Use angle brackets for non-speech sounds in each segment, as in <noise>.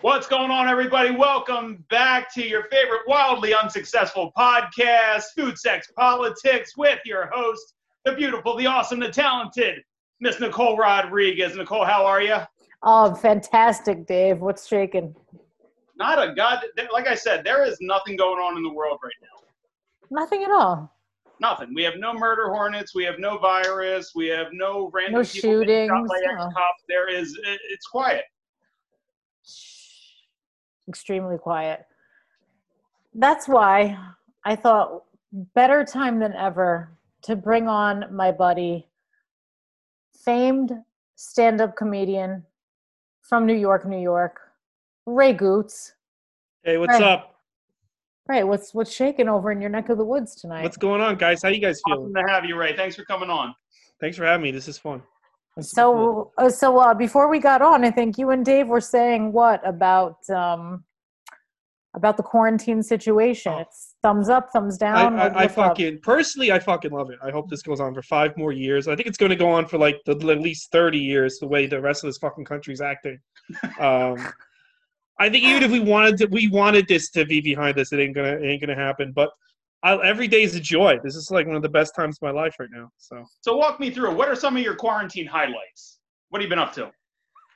What's going on, everybody? Welcome back to your favorite wildly unsuccessful podcast, Food Sex Politics, with your host, the beautiful, the awesome, the talented Miss Nicole Rodriguez. Nicole, how are you? Oh, fantastic, Dave. What's shaking? Not a god. Like I said, there is nothing going on in the world right now. Nothing at all. Nothing. We have no murder hornets. We have no virus. We have no random No people getting shot shootings, by no. ex-cops. There is. It's quiet. Extremely quiet. That's why I thought better time than ever to bring on my buddy, famed stand up comedian from New York, New York, Ray Goots. Hey, what's Right. up? Ray, what's what's shaking over in your neck of the woods tonight? What's going on, guys? How you guys Awesome feeling? to have you, Ray. Thanks for coming on. Thanks for having me. This is fun. So, uh, so uh, before we got on, I think you and Dave were saying what about um, about the quarantine situation? Oh. It's thumbs up, thumbs down. what- I, I what's up? fucking personally, I fucking love it. I hope this goes on for five more years. I think it's going to go on for like the, at least thirty years. The way the rest of this fucking country's acting. <laughs> Um, I think even if we wanted to, we wanted this to be behind us, it ain't gonna, it ain't gonna happen. But I, every day is a joy. This is like one of the best times of my life right now. So So walk me through. What are some of your quarantine highlights? What have you been up to?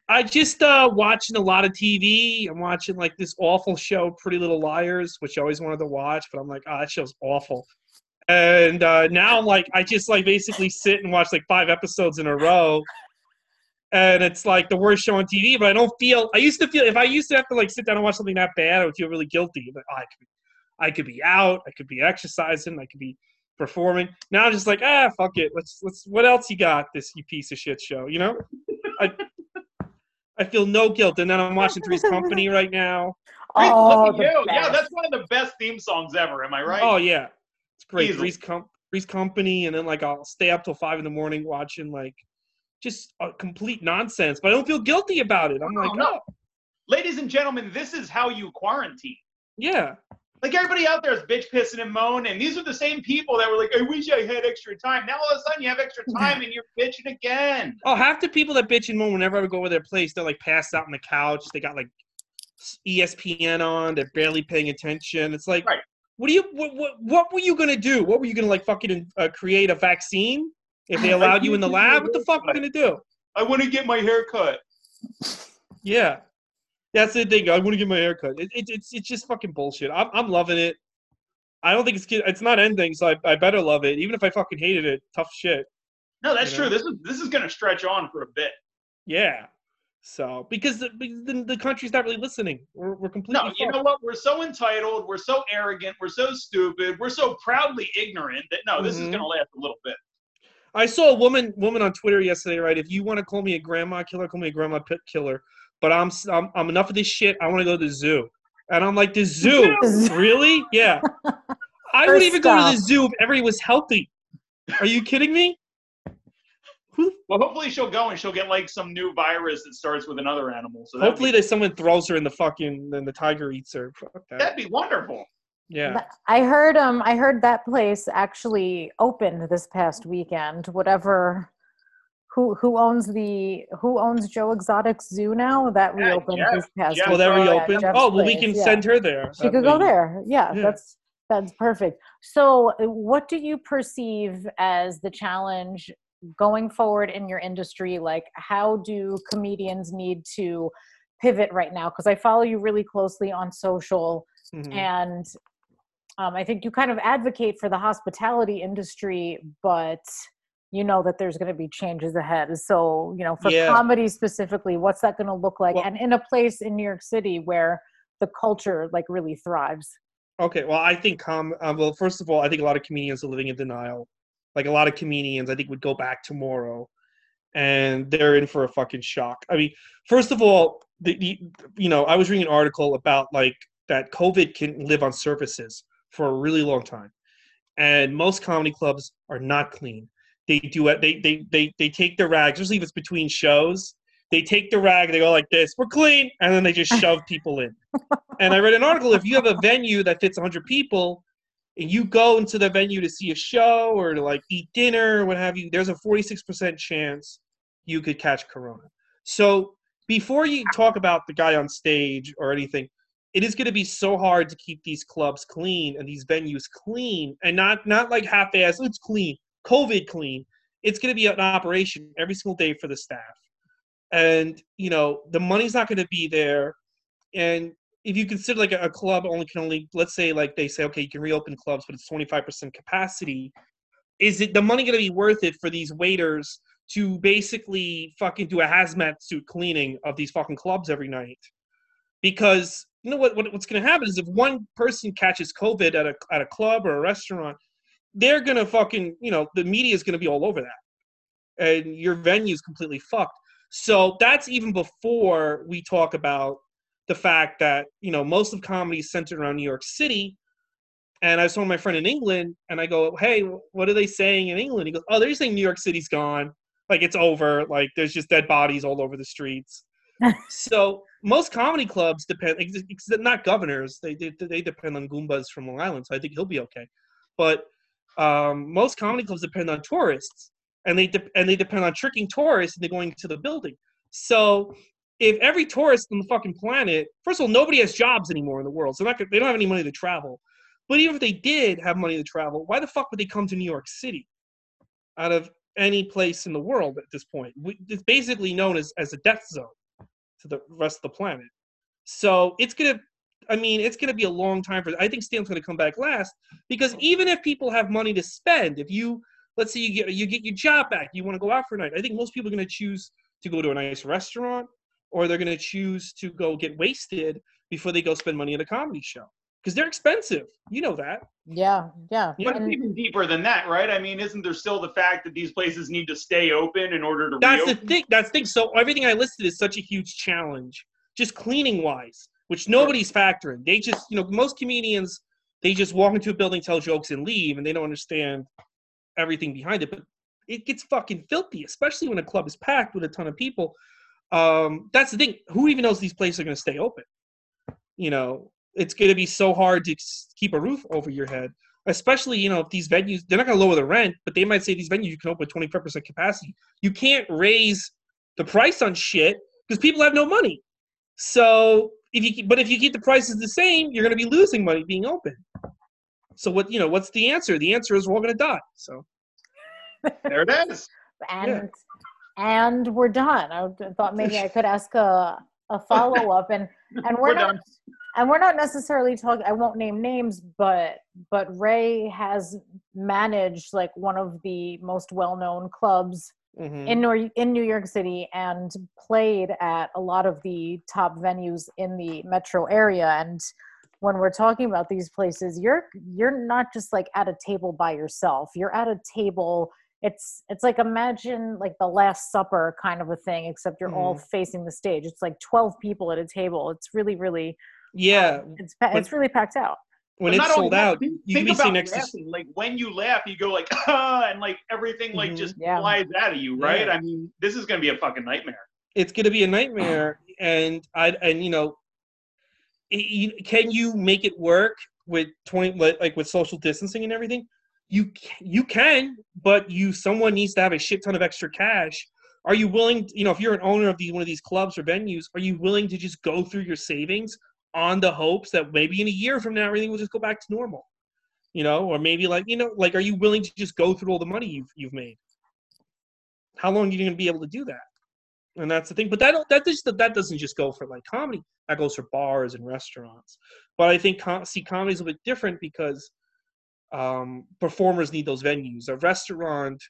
I just uh watching a lot of TV. I'm watching like this awful show, Pretty Little Liars, which I always wanted to watch, but I'm like, oh, that show's awful. And uh, now I'm like, I just like basically sit and watch like five episodes in a row, and it's like the worst show on TV. But I don't feel. I used to feel if I used to have to like sit down and watch something that bad, I would feel really guilty. Like, oh, I could, be, I could be out, I could be exercising, I could be performing. Now I'm just like, ah, fuck it. Let's let's. What else you got? This you piece of shit show, you know? I I feel no guilt, and then I'm watching Three's Company right now. <laughs> Three's- Oh, look at you. Yeah, that's one of the best theme songs ever. Am I right? Oh yeah, it's great. Easily. Three's, Com- Three's Company, and then like I'll stay up till five in the morning watching like just uh, complete nonsense, but I don't feel guilty about it. I'm No, like, no. oh Ladies and gentlemen, this is how you quarantine. yeah, Like everybody out there is bitch pissing and moaning. These are the same people that were like, I wish I had extra time. Now all of a sudden you have extra <laughs> time and you're bitching again. Oh, half the people that bitch and moan whenever I would go over their place, they're like passed out on the couch. They got like ESPN on. They're barely paying attention. It's like, Right. what do you? What, what, what were you gonna do? What were you gonna like? Fucking uh, create a vaccine if they <laughs> allowed you in the lab? What the fuck were you gonna do? I want to get my hair cut. Yeah, that's the thing. I want to get my hair cut. It, it, it's it's just fucking bullshit. I'm I'm loving it. I don't think it's it's not ending, so I, I better love it. Even if I fucking hated it, tough shit. No, that's You true. This is this is gonna stretch on for a bit. Yeah. So because the, the, the country's not really listening, we're we're completely. No, you know what? We're so entitled. We're so arrogant. We're so stupid. We're so proudly ignorant that no, this is Mhm. gonna last a little bit. I saw a woman woman on Twitter yesterday. Right, if you want to call me a grandma killer, call me a grandma pit killer. But I'm s- I'm, I'm enough of this shit. I want to go to the zoo, and I'm like the zoo, <laughs> zoo. really? Yeah. <laughs> I would First even go to the zoo if everybody was healthy. Are you kidding me? Well, hopefully she'll go and she'll get like some new virus that starts with another animal. So Hopefully, be, that someone throws her in the fucking, then the tiger eats her. That. that'd be wonderful. Yeah. I heard um I heard that place actually opened this past weekend. Whatever who who owns the who owns Joe Exotic's zoo now? That Yeah, reopened Jeff. this past Jeff Well, that Yeah, reopened. Oh, well, we can yeah. send her there. She could go there. Yeah, Yeah. that's that's perfect. So, uh, what do you perceive as the challenge going forward in your industry? Like, how do comedians need to pivot right now? Because I follow you really closely on social, Mhm. and um, I think you kind of advocate for the hospitality industry, but you know that there's going to be changes ahead. So, you know, for Yeah. comedy specifically, what's that going to look like? Well- and in a place in New York City where the culture like really thrives. Okay, well, I think com. Uh, well, first of all, I think a lot of comedians are living in denial. Like a lot of comedians, I think would go back tomorrow, and they're in for a fucking shock. I mean, first of all, the, the you know, I was reading an article about like that COVID can live on surfaces for a really long time, and most comedy clubs are not clean. They do it. They they they they take the rags, especially if it's between shows. They take the rag, they go like this, we're clean, and then they just <laughs> shove people in. And I read an article if you have a venue that fits 100 people, and you go into the venue to see a show or to like eat dinner or what have you, there's a 46% chance you could catch corona. So before you talk about the guy on stage or anything, it is going to be so hard to keep these clubs clean and these venues clean and not not like half-ass. Oh, it's clean, COVID clean. It's going to be an operation every single day for the staff, and you know the money's not going to be there. And if you consider like a, club only can only let's say like they say okay you can reopen clubs but it's 25% capacity is it the money going to be worth it for these waiters to basically fucking do a hazmat suit cleaning of these fucking clubs every night because you know what, what what's going to happen is if one person catches covid at a at a club or a restaurant they're going to fucking you know the media is going to be all over that and your venue's completely fucked so that's even before we talk about the fact that you know most of comedy is centered around New York City. And I was saw my friend in England, and I go, "Hey, what are they saying in England?" He goes, "Oh, they're saying New York City's gone, like it's over, like there's just dead bodies all over the streets." <laughs> so most comedy clubs depend, not governors. They, they they depend on goombas from Long Island, so I think he'll be okay. But um, most comedy clubs depend on tourists, and they de- and they depend on tricking tourists into going to the building. So if every tourist on the fucking planet, first of all, nobody has jobs anymore in the world, so not, they don't have any money to travel. But even if they did have money to travel, why the fuck would they come to New York City out of any place in the world at this point? It's basically known as, as a death zone to the rest of the planet. So it's gonna, I mean, it's gonna be a long time for. I think Stan's gonna come back last because even if people have money to spend, if you let's say you get you get your job back, you want to go out for a night. I think most people are gonna choose to go to a nice restaurant or they're going to choose to go get wasted before they go spend money at a comedy show because they're expensive. You know that. Yeah, yeah. But and, even deeper than that, right? I mean, isn't there still the fact that these places need to stay open in order to? That's reopen? the thing. That's the thing. So everything I listed is such a huge challenge, just cleaning wise, which nobody's factoring. They just, you know, most comedians they just walk into a building, tell jokes, and leave, and they don't understand everything behind it. But it gets fucking filthy, especially when a club is packed with a ton of people um, that's the thing. Who even knows these places are going to stay open? You know, it's going to be so hard to keep a roof over your head, especially you know if these venues they're not going to lower the rent, but they might say these venues you can open twenty five percent capacity. You can't raise the price on shit because people have no money. So if you but if you keep the prices the same, you're going to be losing money being open. So what you know? What's the answer? The answer is we're all going to die. So there it is. and yeah and we're done. I thought maybe I could ask a, a follow up, and and we're, we're not done. and we're not necessarily talking. I won't name names, but but Ray has managed like one of the most well known clubs mm-hmm. in New in New York City and played at a lot of the top venues in the metro area and when we're talking about these places you're you're not just like at a table by yourself you're at a table it's it's like imagine like the last supper kind of a thing except you're mm. all mm-hmm. facing the stage it's like 12 people at a table it's really really yeah um, it's it's really packed out when it's sold out think, you think can be sitting next laughing. to like when you laugh you go like <laughs> ah, and like everything like mm-hmm. just yeah. flies out of you right yeah. i mean this is gonna be a fucking nightmare it's gonna be a nightmare and i and you know can you make it work with 20 like with social distancing and everything you you can, but you someone needs to have a shit ton of extra cash. Are you willing? You know, if you're an owner of these one of these clubs or venues, are you willing to just go through your savings on the hopes that maybe in a year from now everything will just go back to normal? You know, or maybe like you know, like are you willing to just go through all the money you've you've made? How long are you going to be able to do that? and that's the thing. But that that just that doesn't just go for like comedy. That goes for bars and restaurants. But I think com- see comedy is a bit different because um, performers need those venues. A restaurant,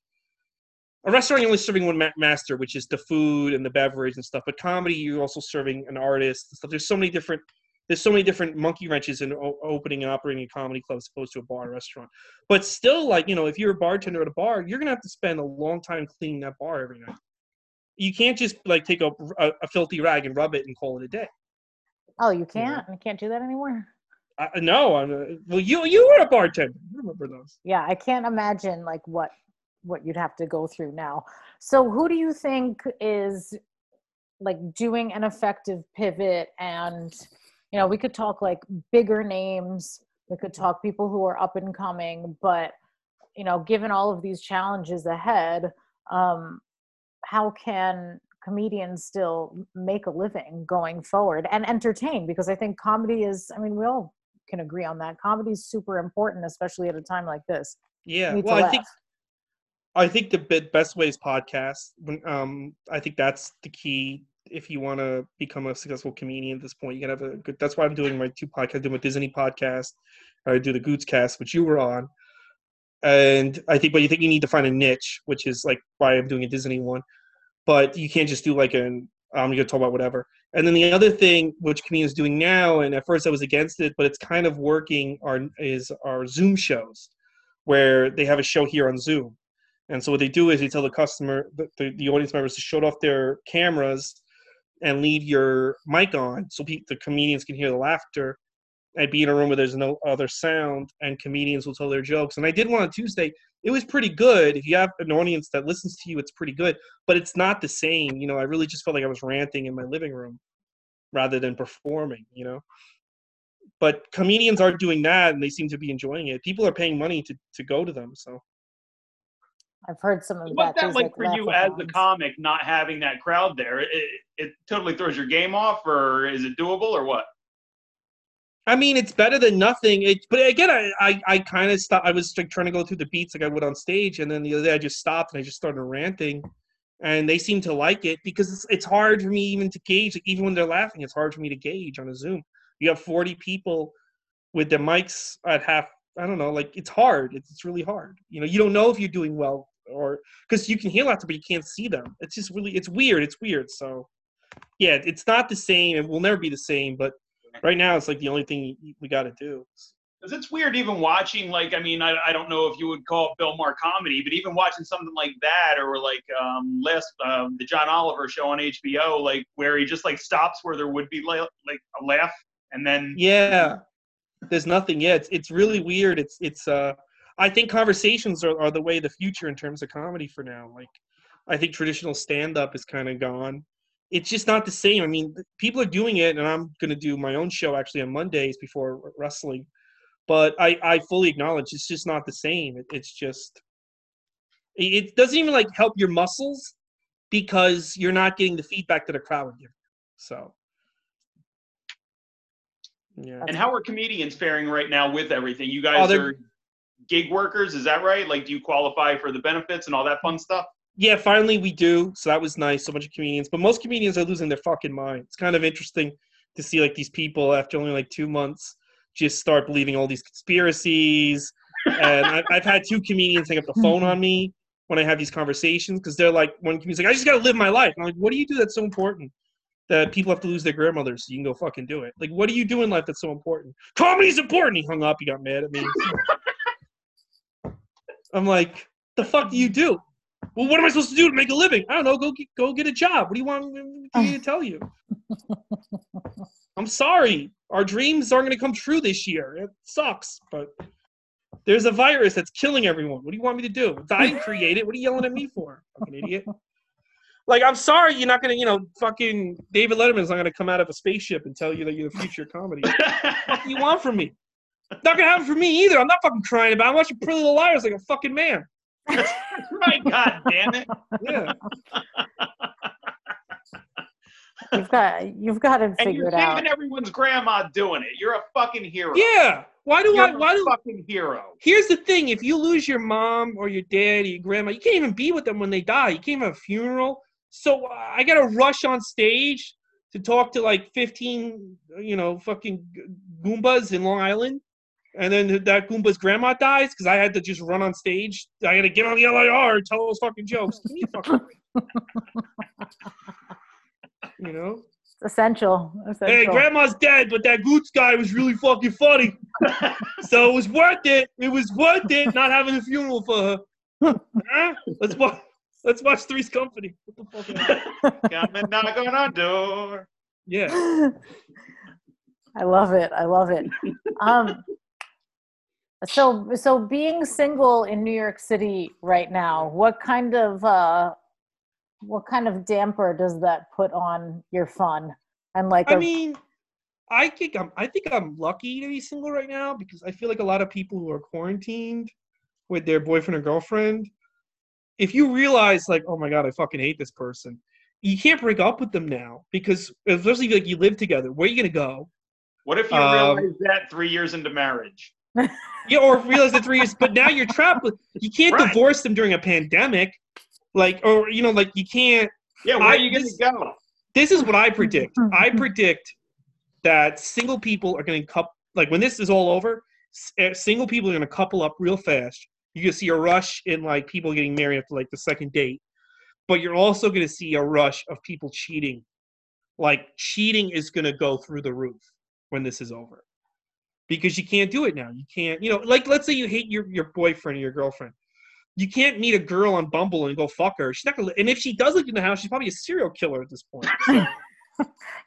a restaurant, you're only serving one ma- master, which is the food and the beverage and stuff. But comedy, you're also serving an artist and stuff. There's so many different. There's so many different monkey wrenches in o- opening and operating a comedy club as opposed to a bar restaurant. But still, like you know, if you're a bartender at a bar, you're gonna have to spend a long time cleaning that bar every night. You can't just like take a, a, a filthy rag and rub it and call it a day. Oh, you can't. You can't do that anymore. Uh, no, I'm. Uh, well, you you were a bartender. I remember those. Yeah, I can't imagine like what what you'd have to go through now. So, who do you think is like doing an effective pivot? And you know, we could talk like bigger names. We could talk people who are up and coming, but you know, given all of these challenges ahead, um, how can comedians still make a living going forward and entertain because I think comedy is, I mean, we all can agree on that. Comedy is super important, especially at a time like this. Yeah. Well, I think I think the best way is podcast. When- Um, I think that's the key. If you want to become a successful comedian at this point, you gotta have a good. That's why I'm doing my two podcasts. I'm doing my Disney podcast. I do the Goots cast, which you were on. And I think, but you think you need to find a niche, which is like why I'm doing a Disney one. But you can't just do like an I'm going to talk about whatever. And then the other thing which comedians doing now, and at first I was against it, but it's kind of working, are is our Zoom shows, where they have a show here on Zoom. And so what they do is they tell the customer, the, the, the audience members to shut off their cameras and leave your mic on so pe- the comedians can hear the laughter and be in a room where there's no other sound and comedians will tell their jokes. And I did one on Tuesday. It was pretty good. If you have an audience that listens to you, it's pretty good, but it's not the same. You know, I really just felt like I was ranting in my living room rather than performing, you know. But comedians are doing that and they seem to be enjoying it. People are paying money to, to go to them. So I've heard some of What's that. that like for you as laugh-a-thons. comic, not having that crowd there? It, it totally throws your game off, or is it doable, or what? I mean, it's better than nothing. It, but again, I, I, I kind of stopped. I was like trying to go through the beats like I would on stage, and then the other day I just stopped and I just started ranting, and they seem to like it because it's, it's hard for me even to gauge. Like, even when they're laughing, it's hard for me to gauge on a Zoom. You have forty people with their mics at half. I don't know. Like it's hard. It's, it's really hard. You know, you don't know if you're doing well or because you can hear laughter, but you can't see them. It's just really, it's weird. It's weird. So, yeah, it's not the same. It will never be the same. But right now it's like the only thing we got to do Because it's weird even watching, like, I mean, I, I don't know if you would call it Bill Maher comedy, but even watching something like that or like um, last, um, the John Oliver show on HBO, like where he just like stops where there would be la- like a laugh and then yeah there's nothing yet it's, it's really weird it's it's uh i think conversations are, are the way of the future in terms of comedy for now. Like i think traditional stand-up is kind of gone. It's just not the same. I mean people are doing it and i'm going to do my own show actually on mondays before wrestling. But i i fully acknowledge it's just not the same. It, it's just it, doesn't even like help your muscles because you're not getting the feedback that a crowd would give you. so. Yeah. And how are comedians faring right now with everything? You Oh, guys they're- are gig workers, is that right? Like, do you qualify for the benefits and all that fun stuff? Yeah, finally we do. So that was nice. So much of comedians, but most comedians are losing their fucking mind. It's kind of interesting to see like these people after only like two months just start believing all these conspiracies. And I've, had two comedians hang up the phone on me when I have these conversations because they're like, one comedian's like, I just got to live my life. And I'm like, what do you do that's so important that people have to lose their grandmothers so you can go fucking do it? Like, what do you do in life that's so important? Comedy's important. He hung up. He got mad at me. I'm like, the fuck do you do? Well, what am I supposed to do to make a living? I don't know. Go get, go get a job. What do you want me to ah. tell you? I'm sorry. Our dreams aren't going to come true this year. It sucks, but there's a virus that's killing everyone. What do you want me to do? I didn't create it. What are you yelling at me for? Fucking idiot. Like, I'm sorry you're not going to, you know, fucking David Letterman's not going to come out of a spaceship and tell you that you're the future comedy. what do you want from me? Not going to happen for me either. I'm not fucking crying about it. I'm watching Pretty Little Liars like a fucking man. right, God damn it. Yeah. You've got you've got to figure And figure you're it out. saving everyone's grandma doing it. You're a fucking hero. Yeah. Why do You're I? Why a do? fucking hero. Here's the thing: if you lose your mom or your dad or your grandma, you can't even be with them when they die. You can't have a funeral. So uh, I got to rush on stage to talk to like 15, you know, fucking goombas in Long Island, and then that goomba's grandma dies because I had to just run on stage. I had to get on the LIR and tell those fucking jokes. Give me a fucking break. <laughs> you know. It's essential. essential. Hey, grandma's dead, but that Goots guy was really fucking funny. <laughs> so it was worth it. It was worth it not having a funeral for her. Huh? Let's watch. Let's watch Three's Company. What the fuck? Come and knock on our door. Yeah. <laughs> I love it. I love it. Um, so, so being single in New York City right now, what kind of uh, what kind of damper does that put on your fun? And like, I a- mean, I think I'm. I think I'm lucky to be single right now because I feel like a lot of people who are quarantined with their boyfriend or girlfriend, if you realize like, oh my god, I fucking hate this person, you can't break up with them now because especially if, like you live together. Where are you gonna go? What if you Um, realize that three years into marriage? Yeah, or realize the three years, but now you're trapped with. You can't Right. divorce them during a pandemic, like or you know, like you can't. Yeah, where I- are you going this- to go? This is what I predict. I predict that single people are going to couple. Like when this is all over, eh, single people are going to couple up real fast. You're going to see a rush in like people getting married after like the second date, but you're also going to see a rush of people cheating. Like cheating is going to go through the roof when this is over, because you can't do it now. You can't, you know, like let's say you hate your your boyfriend or your girlfriend. You can't meet a girl on Bumble and go fuck her. She's not gonna. And if she does look in the house, she's probably a serial killer at this point. So- <laughs>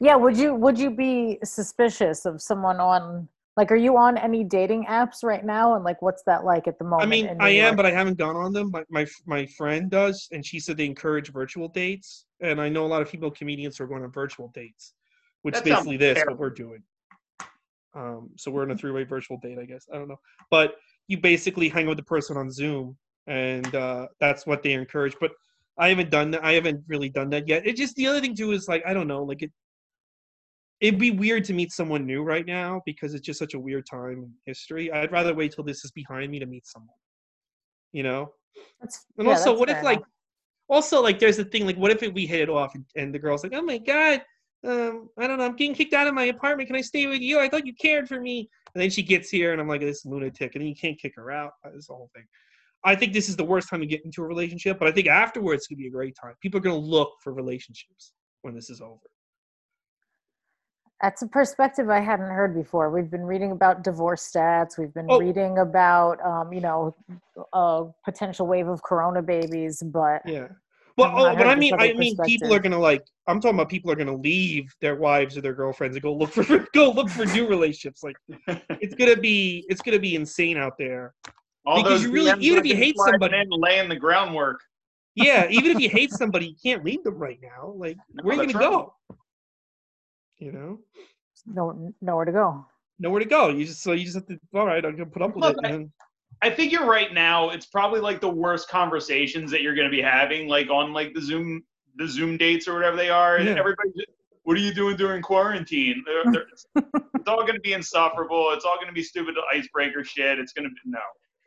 Yeah, would you would you be suspicious of someone on like are you on any dating apps right now and like what's that like at the moment? I mean, in New I am, but I haven't gone on them. My, my my friend does, and she said they encourage virtual dates. And I know a lot of female comedians are going on virtual dates, which That is basically this terrible. what we're doing. Um, so we're in a three-way virtual date, I guess. I don't know, but you basically hang with the person on Zoom, and uh, that's what they encourage. But I haven't done that. I haven't really done that yet. It just the other thing too is like I don't know, like it. It'd be weird to meet someone new right now because it's just such a weird time in history. I'd rather wait till this is behind me to meet someone. You know, That's- and yeah, also, what if fair like, also like, there's the thing like, what if it, we hit it off and, and the girl's like, oh my god, um, I don't know, I'm getting kicked out of my apartment. Can I stay with you? I thought you cared for me. And then she gets here, and I'm like this lunatic, and then you can't kick her out. That's the whole thing. I think this is the worst time to get into a relationship, but I think afterwards it's gonna be a great time. People are gonna look for relationships when this is over. That's a perspective I hadn't heard before. We've been reading about divorce stats. We've been Oh. reading about, um, you know, a potential wave of corona babies. But Yeah. Well, oh, but I mean, I mean, people are gonna like. I'm talking about people are gonna leave their wives or their girlfriends and go look for <laughs> go look for new relationships. Like, <laughs> it's gonna be it's gonna be insane out there. All Because you really- even if you hate somebody- in, laying the groundwork. <laughs> Yeah, even if you hate somebody, you can't leave them right now. Like, No, where are you gonna right. go? You know, no, nowhere to go. nowhere to go. You just so you just have to. All right, I'm gonna put up with Look, it. And then, I think you're right now. It's probably like the worst conversations that you're going to be having, like on like the Zoom, the Zoom dates or whatever they are. And Yeah. everybody, what are you doing during quarantine? They're- they're- it's, <laughs> it's all going to be insufferable. It's all going to be stupid icebreaker shit. It's going to be no.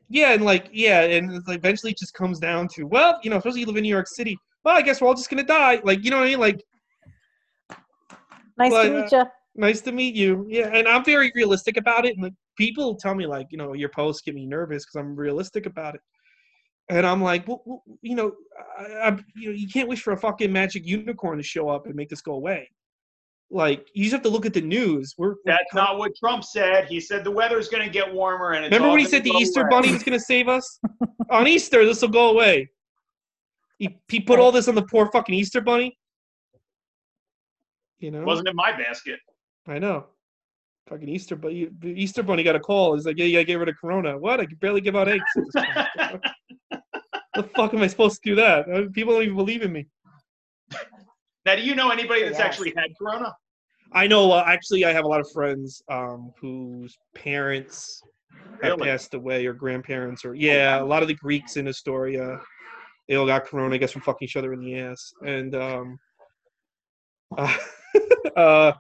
yeah, and like yeah, and it's like eventually it just comes down to well, you know, especially you live in New York City. Well, I guess we're all just gonna die. Like, you know what I mean? Like, Nice But, to uh, meet you. nice to meet you. Yeah, and I'm very realistic about it. And like, people tell me like, you know, your posts get me nervous because I'm realistic about it. And I'm like, well, well, you know, I, I, you know, you can't wish for a fucking magic unicorn to show up and make this go away. Like, you just have to look at the news. We're, we're That's not what Trump said. He said the weather's going to get warmer and it's Remember when he said the Easter away. Bunny was going to save us? <laughs> on Easter, this will go away. He, he put all this on the poor fucking Easter Bunny. You know, Wasn't in my basket. I know. Fucking Easter Bunny. Easter Bunny got a call. He's like, "Yeah, you gotta get rid of Corona." What? I can barely give out eggs. at this point. the fuck am I supposed to do that? Uh, People don't even believe in me. now, do you know anybody that's Yes. actually had corona? I know. Uh, actually, I have a lot of friends um, whose parents have Really? passed away, or grandparents, or yeah, a lot of the Greeks in Astoria, they all got Corona. I guess from fucking each other in the ass, and um, <laughs> uh, uh,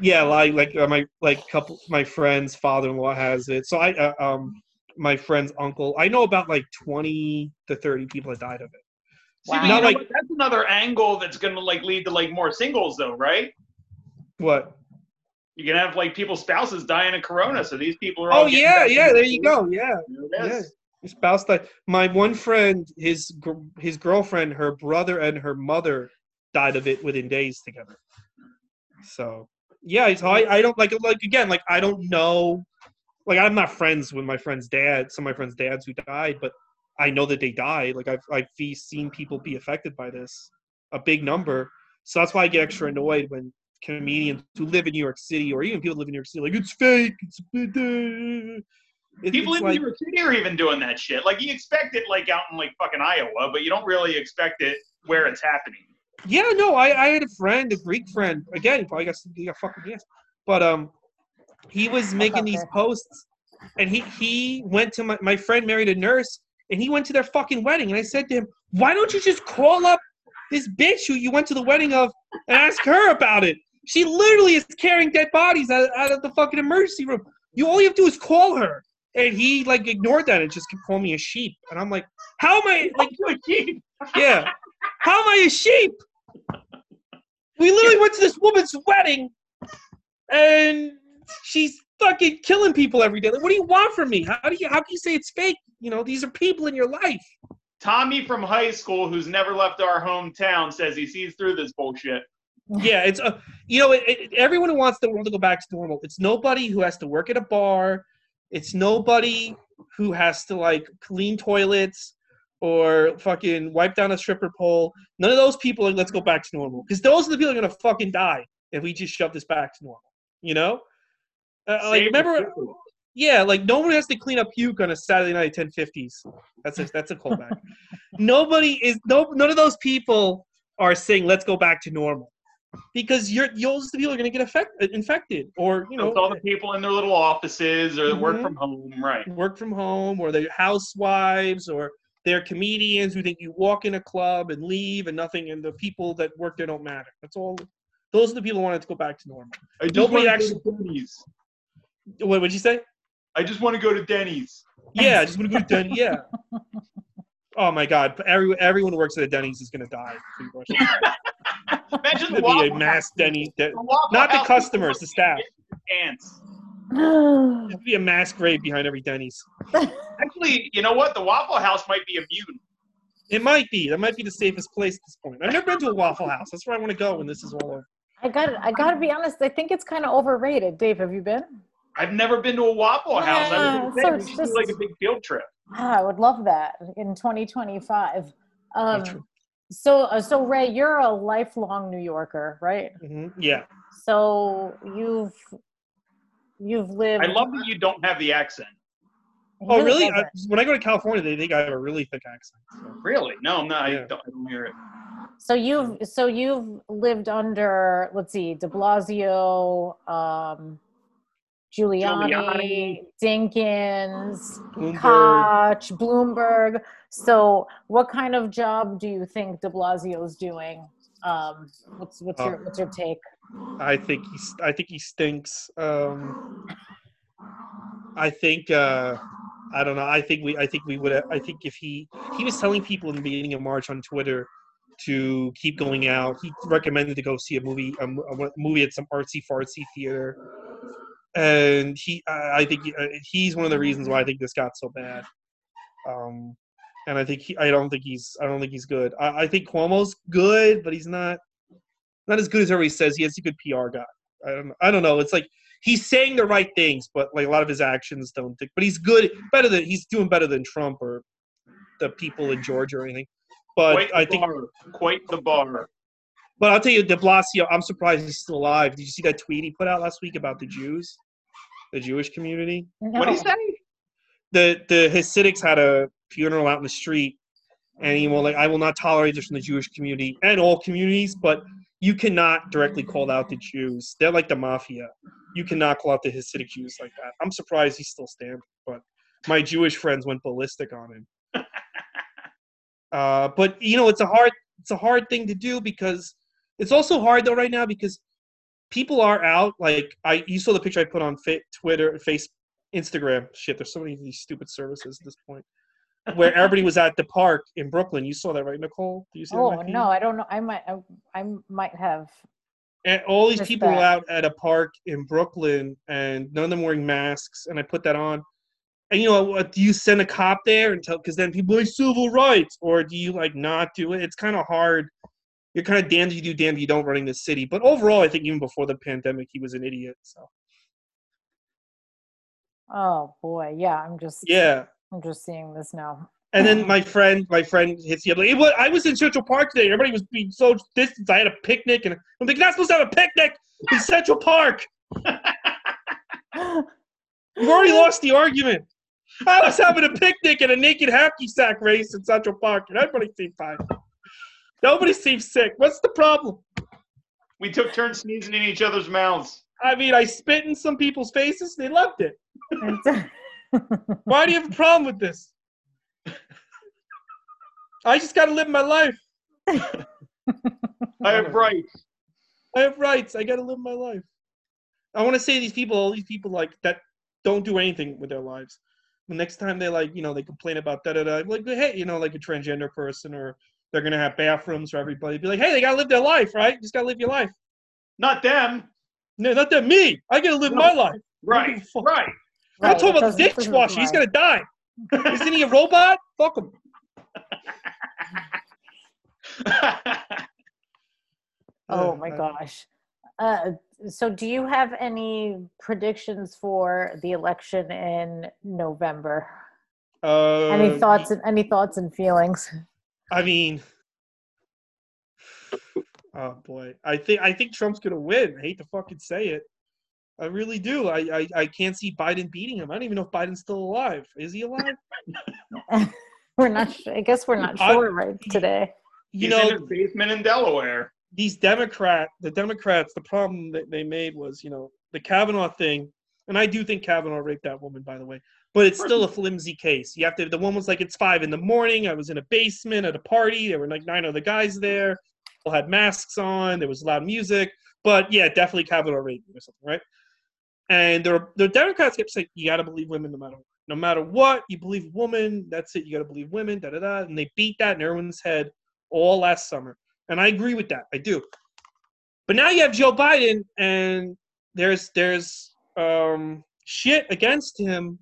yeah, like like uh, my like couple my friend's father-in-law has it. So I uh, um my friend's uncle. I know about like twenty to thirty people that died of it. Wow. you Not like- what? that's another angle that's going to like lead to like more singles, though, right? What? You can have like people's spouses dying of corona, so these people are. Oh all getting yeah, yeah. There the you go. Yeah. There. Your spouse died. My one friend, his gr- his girlfriend, her brother, and her mother died of it within days together. So yeah, so I I don't like like again like I don't know, like I'm not friends with my friend's dad. Some of my friends' dads who died, but I know that they died. Like I've I've seen people be affected by this, a big number. So that's why I get extra annoyed when comedians who live in New York City or even people who live in New York City like it's fake. It's uh, it- People in like- New York City are even doing that shit. Like you expect it like out in like fucking Iowa, but you don't really expect it where it's happening. Yeah, no, I, I had a friend, a Greek friend. Again, he probably got he got fucking yes, but um, he was making these posts, and he he went to my my friend married a nurse, and he went to their fucking wedding, and I said to him, why don't you just call up this bitch who you went to the wedding of and ask her about it. She literally is carrying dead bodies out, out of the fucking emergency room. You all you have to do is call her. And he like ignored that and just kept calling me a sheep. And I'm like, how am I like <laughs> you a sheep. yeah. How am I a sheep? We literally went to this woman's wedding and she's fucking killing people every day. Like, what do you want from me? How do you how can you say it's fake? You know, these are people in your life. Tommy from high school, who's never left our hometown, says he sees through this bullshit. Yeah, it's uh, you know, it, it, everyone who wants the world to go back to normal. It's nobody who has to work at a bar. It's nobody who has to like clean toilets or fucking wipe down a stripper pole. None of those people are let's go back to normal because those are the people who are gonna fucking die if we just shove this back to normal. You know, uh, like remember, yeah, like no one has to clean up puke on a Saturday night at 1050s. That's a that's a callback. Nobody is no none of those people are saying let's go back to normal. Because you're those the people are gonna get affect, infected or you know It's all the people in their little offices or that work from home, right? work from home or they're housewives or they're comedians who think you walk in a club and leave and nothing and the people that work there don't matter. That's all those are the people who wanted to go back to normal. I just Nobody wanna actually- go to Denny's. What would you say? I just want to go to Denny's. Yeah, I just want to go to Denny's. Yeah. <laughs> Oh my God! Every, everyone who works at a Denny's is going to die. <laughs> Imagine the going be a mass Denny's. De- The not the customers, the staff. Ants. <sighs> There'll be a mass grave behind every Denny's. <laughs> Actually, you know what? The Waffle House might be immune. It might be. That might be the safest place at this point. I've never been to a Waffle House. That's where I want to go when this is all over. I got I got to be honest. I think it's kind of overrated. Dave, have you been? I've never been to a Waffle House. I Yeah, was so gonna it's say, just- like a big field trip. Ah, I would love that in 2025. Um, so, uh, so Ray, you're a lifelong New Yorker, right? hmm Yeah. So you've you've lived. I love that you don't have the accent. Oh, really? doesn't. I, when I go to California, they think I have a really thick accent. So. Really? No, no, I, Yeah. don't, I don't hear it. So you've so you've lived under let's see, De Blasio, um, Giuliani, Giuliani. Dinkins, Bloomberg. Koch, Bloomberg. So what kind of job do you think De Blasio's doing? Um, what's what's your Uh, what's your take? I think he's. I think he stinks. Um, I think. Uh, I don't know. I think we. I think we would. I think if he he was telling people in the beginning of March on Twitter to keep going out. He recommended to go see a movie. A, a movie at some artsy fartsy theater. And he, I I think he, uh, he's one of the reasons why I think this got so bad. Um, and I think he, I don't think he's, I don't think he's good. I, I think Cuomo's good, but he's not, not as good as everybody says. He has a good PR guy. I don't, I don't know. It's like he's saying the right things, but like a lot of his actions don't. Think, but he's good, better than he's doing better than Trump or the people in Georgia or anything. But Quite the I think, bar. Quite the bar. but I'll tell you, De Blasio. I'm surprised he's still alive. Did you see that tweet he put out last week about the Jews, the Jewish community? No. What do you say? the the Hasidics had a funeral out in the street, and he will like, I will not tolerate this from the Jewish community and all communities, but you cannot directly call out the Jews. They're like the mafia. You cannot call out the Hasidic Jews like that. I'm surprised he's still standing, but my Jewish friends went ballistic on him. <laughs> uh, but you know, it's a hard it's a hard thing to do because it's also hard though right now because people are out. Like I, you saw the picture I put on fa- Twitter, Face, Instagram. Shit, there's so many of these stupid services at this point. Where everybody was at the park in Brooklyn. You saw that, right, Nicole? Do you see that Oh no, I don't know. I might I, I might have. And all these people that. out at a park in Brooklyn, and none of them wearing masks. And I put that on. And you know, what, do you send a cop there and tell? Because then people are like civil rights, or do you like not do it? It's kind of hard. You're kind of damned if you do, damned if you don't running the city. But overall, I think even before the pandemic, he was an idiot. So Oh boy, yeah. I'm just yeah. I'm just seeing this now. And then my <laughs> friend, my friend hits the other. It was, I was in Central Park today. Everybody was being so distant. I had a picnic, and I'm like, "You're not supposed to have a picnic in Central Park. <laughs> You've already lost the argument. I was having a picnic and a naked hacky sack race in Central Park, and everybody seemed fine. Nobody seems sick. What's the problem? We took turns sneezing in each other's mouths. I mean, I spit in some people's faces. They loved it. <laughs> <laughs> Why do you have a problem with this? I just got to live my life. I have rights. I have rights. I gotta live my life. I want to say these people, all these people like that don't do anything with their lives. The next time they like, you know, they complain about da da da, like hey, you know, like a transgender person, or they're gonna have bathrooms for everybody. Be like, hey, they gotta live their life, right? You just gotta live your life. Not them. No, not them. me. I gotta live No. my life. Right. <laughs> Fuck. Right. I'm talking about the dishwasher. He's gonna die. Isn't he a robot? Fuck him. <laughs> Oh my gosh. Uh, so, do you have any predictions for the election in November? Uh, Any thoughts and any thoughts and feelings? I mean, oh boy, I think I think Trump's gonna win. I hate to fucking say it. I really do. I, I I can't see Biden beating him. I don't even know if Biden's still alive. Is he alive? <laughs> <laughs> we're not. su- I guess we're not I- sure right today. You He's in know, his basement in Delaware. these Democrat, the Democrats, the problem that they made was, you know, the Kavanaugh thing, and I do think Kavanaugh raped that woman, by the way, but it's still a flimsy case. You have to. The one was like, it's five in the morning. I was in a basement at a party. There were like nine other guys there. All had masks on. There was loud music, but yeah, definitely Kavanaugh raped me or something, right? And the the Democrats kept saying, you got to believe women no matter what. No matter what, you believe women. That's it. You got to believe women. Da da da. And they beat that in everyone's head all last summer. And I agree with that. I do. But now you have Joe Biden, and there's there's um, shit against him,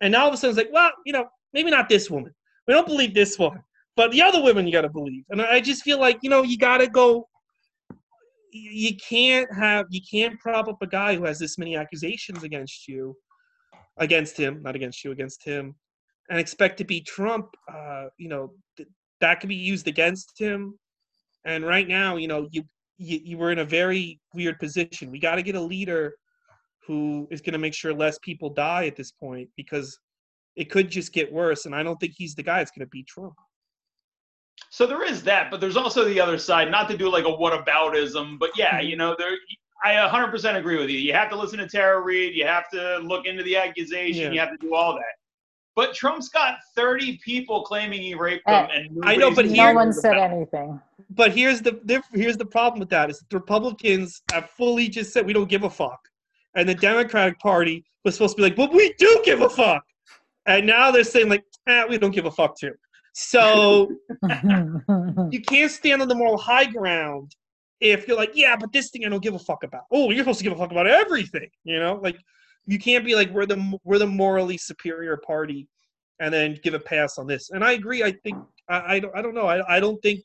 and now all of a sudden it's like, well, you know, maybe not this woman. We don't believe this one, but the other women you got to believe. And I just feel like you know you got to go. You can't have you can't prop up a guy who has this many accusations against you, against him, not against you, against him, and expect to beat Trump. Uh, you know th- that could be used against him. And right now, you know, you you, you were in a very weird position. We got to get a leader who is going to make sure less people die at this point because it could just get worse. And I don't think he's the guy that's going to beat Trump. So there is that, but there's also the other side. Not to do like a whataboutism, but yeah, you know, there. I 100% agree with you. You have to listen to Tara Reade. You have to look into the accusation. Yeah. You have to do all that. But Trump's got 30 people claiming he raped Uh, them, and I know, but nobody's No one said about anything. But here's the here's the problem with that is the Republicans have fully just said we don't give a fuck, and the Democratic Party was supposed to be like, but we do give a fuck, and now they're saying like, ah, we don't give a fuck too. So <laughs> you can't stand on the moral high ground if you're like, yeah, but this thing I don't give a fuck about. Oh, you're supposed to give a fuck about everything, you know? Like, you can't be like we're the we're the morally superior party, and then give a pass on this. And I agree. I think I I don't, I don't know. I I don't think.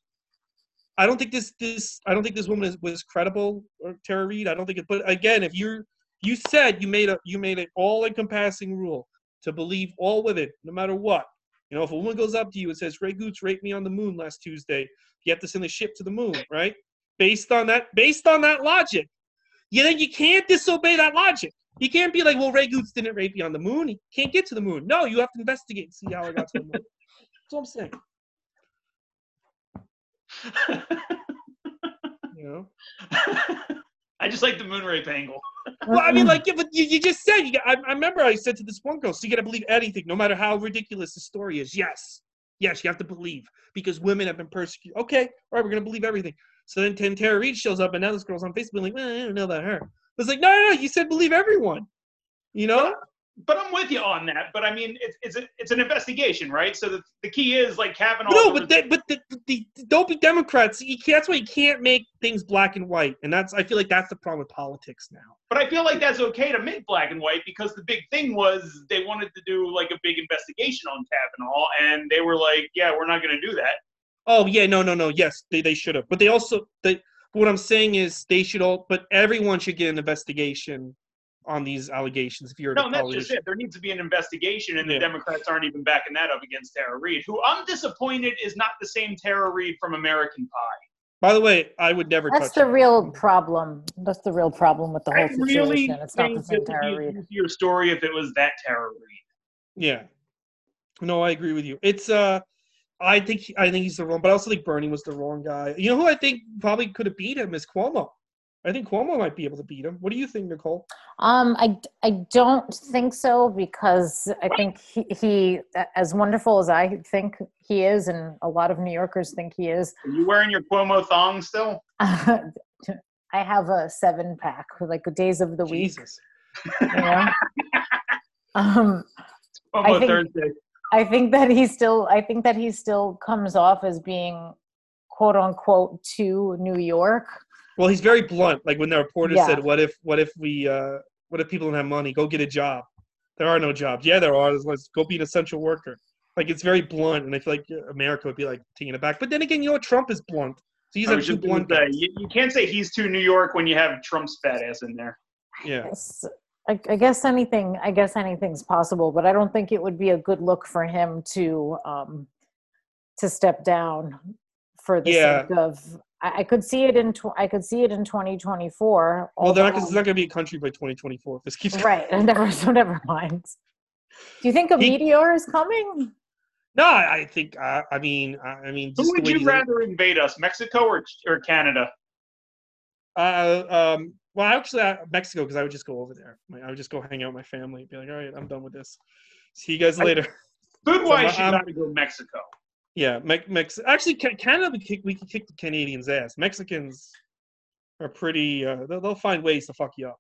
I don't think this this I don't think this woman is, was credible or Tara Reade. I don't think it. But again, if you're you said you made a you made an all encompassing rule to believe all women, no matter what. You know, if a woman goes up to you and says, Ray Goots raped me on the moon last Tuesday, you have to send the ship to the moon, right? Based on that, based on that logic. You then you can't disobey that logic. You can't be like, well, Ray Goots didn't rape me on the moon. He can't get to the moon. No, you have to investigate and see how I got to the moon. That's what I'm saying. <laughs> You know? <laughs> I just like the moon rape angle. <laughs> Well, I mean, uh-uh. like, yeah, but you, you just said, you got, I, I remember I said to this one girl, so you got to believe anything, no matter how ridiculous the story is. Yes. Yes, you have to believe because women have been persecuted. Okay, all right, we're going to believe everything. So then, then Tara Reade shows up, and now this girl's on Facebook like, well, I don't know about her. It's like, no, no, no, you said believe everyone. You know? But I'm with you on that. But I mean, it's it's, a, it's an investigation, right? So the, the key is like Kavanaugh. No, but but the, the, don't be Democrats. You can't, that's why you can't make things black and white, and that's I feel like that's the problem with politics now. But I feel like that's okay to make black and white because the big thing was they wanted to do like a big investigation on Kavanaugh, and they were like, "Yeah, we're not going to do that." Oh yeah, no, no, no. Yes, they, they should have. But they also they what I'm saying is they should all but everyone should get an investigation on these allegations if you're No, a and that's just it. There needs to be an investigation, and the Yeah. Democrats aren't even backing that up against Tara Reade, who I'm disappointed is not the same Tara Reid from American Pie. By the way, I would never tell That's touch the her. real problem. That's the real problem with the whole I really situation. It's not the same Tara be a Reid. easier story if it was that Tara Reid. Yeah. No, I agree with you. It's uh I think I think he's the wrong but I also think Bernie was the wrong guy. You know who I think probably could have beat him is Cuomo. I think Cuomo might be able to beat him. What do you think, Nicole? Um, I, I don't think so because I think he, he, as wonderful as I think he is, and a lot of New Yorkers think he is, Are you wearing your Cuomo thong still? <laughs> I have a seven pack for like days of the week. Jesus. You know? <laughs> um, Cuomo think- Thursday. I think that he still I think that he still comes off as being quote unquote to New York. Well, he's very blunt. Like when the reporter Yeah. said, "What if? What if we? Uh, what if people don't have money? Go get a job." There are no jobs. Yeah, there are. Let's go be an essential worker. Like it's very blunt, and I feel like America would be like taking it back. But then again, you know what? Trump is blunt. So he's I a was two blunt. say, guy. you, you can't say he's too New York when you have Trump's fat ass in there. Yeah. It's- I, I guess anything I guess anything's possible, but I don't think it would be a good look for him to um to step down for the Yeah. sake of I, I could see it in tw- I could see it in 2024. Well, they're not. It's not going to be a country by 2024. If this keeps right. <laughs> Never so never mind. Do you think a He- meteor is coming? No, I I think. I, I mean, I, I mean, Who would you these- rather invade us, Mexico or or Canada? Uh, um, well, actually, uh, Mexico, because I would just go over there. Like, I would just go hang out with my family. Be like, all right, I'm done with this. See you guys later. Food wise, So, you um, got to go Mexico. Yeah, Mex. Mex- actually, Canada, we, kick, we can kick the Canadians' ass. Mexicans are pretty. Uh, they'll, they'll find ways to fuck you up.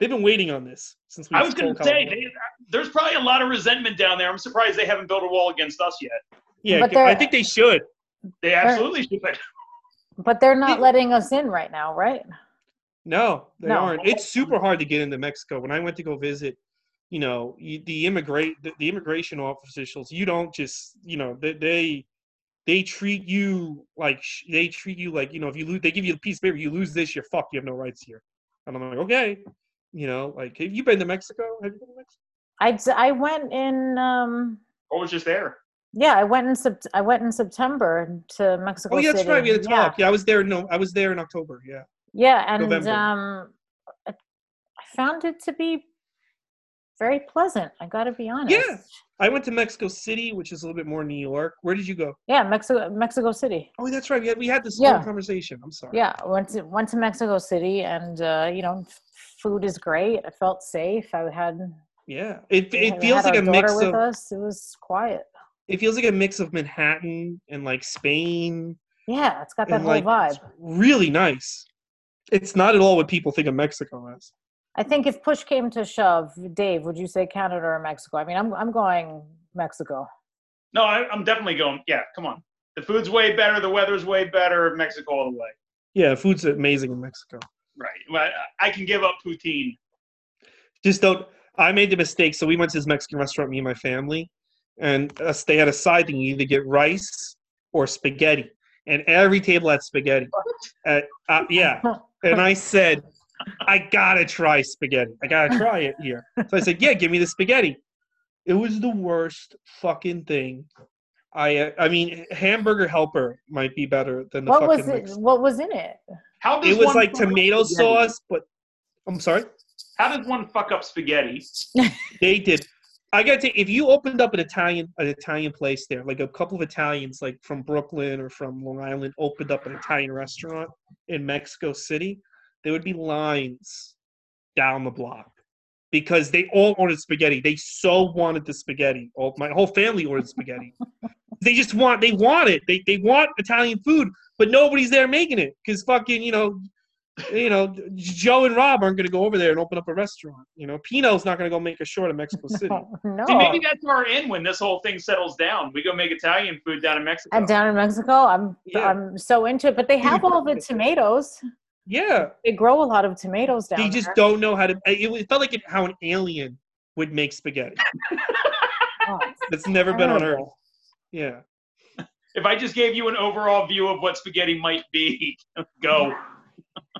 They've been waiting on this since we. I was going to say, they, there's probably a lot of resentment down there. I'm surprised they haven't built a wall against us yet. yeah, I think they should. They absolutely should. <laughs> But they're not letting us in right now, right? No, they No. aren't. It's super hard to get into Mexico. When I went to go visit, you know, you, the immigrate the, the immigration officials, you don't just, you know, they they, they treat you like sh- they treat you like, you know, if you lose, they give you a piece of paper, you lose this, you're fucked. You have no rights here. And I'm like, okay, you know, like, have you been to Mexico? Have you been to Mexico? I d- I went in um Or was just there. yeah, I went in Sept- I went in September to Mexico Oh, yeah, that's City. right. We had a Yeah. talk. Yeah, I was there. No, I was there in October. Yeah. Yeah, and November. um I I found it to be very pleasant. I got to be honest. Yeah, I went to Mexico City, which is a little bit more New York. Where did you go? Yeah, Mexico Mexico City. Oh, that's right. We had, we had this Yeah. conversation. I'm sorry. Yeah, went to went to Mexico City and uh, you know, food is great. I felt safe. I had Yeah. It, it feels like a mix daughter of with us. It was quiet. it feels like a mix of Manhattan and like Spain Yeah, it's got that whole like vibe. it's really nice. It's not at all what people think of Mexico as. I think if push came to shove, Dave, would you say Canada or Mexico? I mean, I'm I'm going Mexico. No, I, I'm definitely going. Yeah, come on. The food's way better. The weather's way better. Mexico all the way. Yeah, food's amazing in Mexico. Right. But I can give up poutine. Just don't. I made the mistake. So we went to this Mexican restaurant, me and my family, and us, they had a side thing. You either get rice or spaghetti, and every table had spaghetti. Uh, uh, yeah, and I said, I gotta try spaghetti. I gotta try it here. So I said, Yeah, give me the spaghetti. It was the worst fucking thing. I uh, I mean, hamburger helper might be better than the What fucking. was it? Mex- What was in it? How does it was like tomato spaghetti? sauce, but I'm sorry. How does one fuck up spaghetti? <laughs> They did. I gotta say, if you opened up an Italian an Italian place there, like a couple of Italians, like from Brooklyn or from Long Island, opened up an Italian restaurant in Mexico City, there would be lines down the block because they all ordered spaghetti. They so wanted the spaghetti. All my whole family ordered spaghetti. <laughs> they just want they want it. They they want Italian food, but nobody's there making it because fucking you know. You know, Joe and Rob aren't going to go over there and open up a restaurant. You know, Pino's not going to go make a short in Mexico <laughs> City. no. See, maybe that's our in when this whole thing settles down. We go make Italian food down in Mexico. And down in Mexico, I'm Yeah. I'm so into it. But they have all the tomatoes. Yeah, They grow a lot of tomatoes down there. they just there. don't know how to. It, it felt like it, how an alien would make spaghetti. Oh, <laughs> <laughs> That's never been on Earth. Yeah. if I just gave you an overall view of what spaghetti might be, <laughs> go.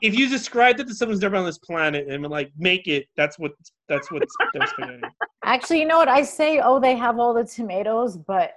If you described it to someone who's never on this planet and like, make it, that's what that's what their spaghetti. Actually, you know what I say? Oh, they have all the tomatoes, but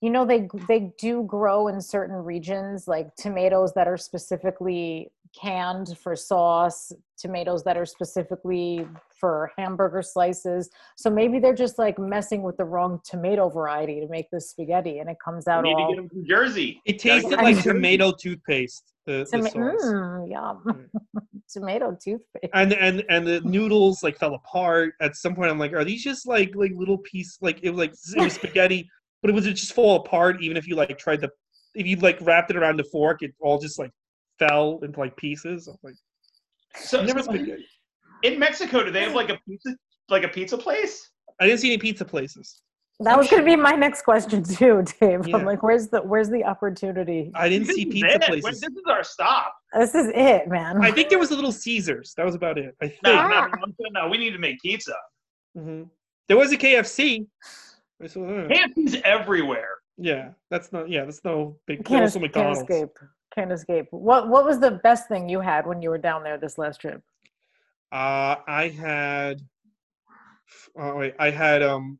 you know they they do grow in certain regions, like tomatoes that are specifically canned for sauce, tomatoes that are specifically for hamburger slices. So maybe they're just like messing with the wrong tomato variety to make this spaghetti, and it comes We out need to get them from Jersey. It tasted like them from Jersey. tomato toothpaste. The, the sauce. mm, yum. <laughs> Tomato toothpaste. and and and the noodles like fell apart at some point i'm like are these just like like little piece like it was like it was <laughs> spaghetti but it was it just fall apart even if you like tried to if you like wrapped it around the fork it all just like fell into like pieces I'm like So, never so spaghetti in Mexico, do they have like a pizza, like a pizza place? i didn't see any pizza places That was going to be my next question too, Dave. Yeah. I'm like, where's the where's the opportunity? i didn't This see pizza it. places This is our stop. This is it, man. i think there was a little caesars that was about it i think No, Ah. no, no, no, we need to make pizza. Mhm. there was a kfc I saw. KFC's everywhere. yeah that's not yeah that's no big can't, there es- also can't escape. Can't escape. What What was the best thing you had when you were down there this last trip? Uh, I had, oh wait, I had um,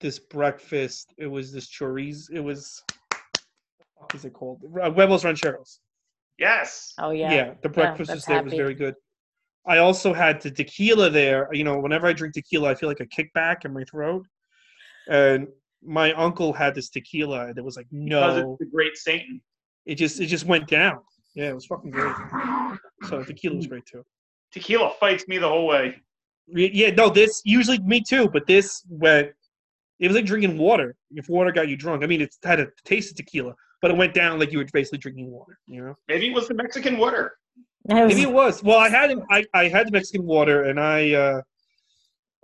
this breakfast. It was this chorizo. It was, what is it called? Uh, Huevos rancheros. Yes. Oh Yeah, yeah, the breakfast that's was there. It was very good. I also had the tequila there. You know, whenever I drink tequila, I feel like a kickback in my throat. And my uncle had this tequila, and it was like, no Because no, it's the great Satan. It just it just went down. Yeah, it was fucking great. So tequila was great too. Tequila fights me the whole way. Yeah, no, this usually me too, but this went. It was like drinking water. If water got you drunk, I mean, it had a taste of tequila, but it went down like you were basically drinking water. You know, Maybe it was the Mexican water. Maybe it was. Well, I had I I had the Mexican water, and I uh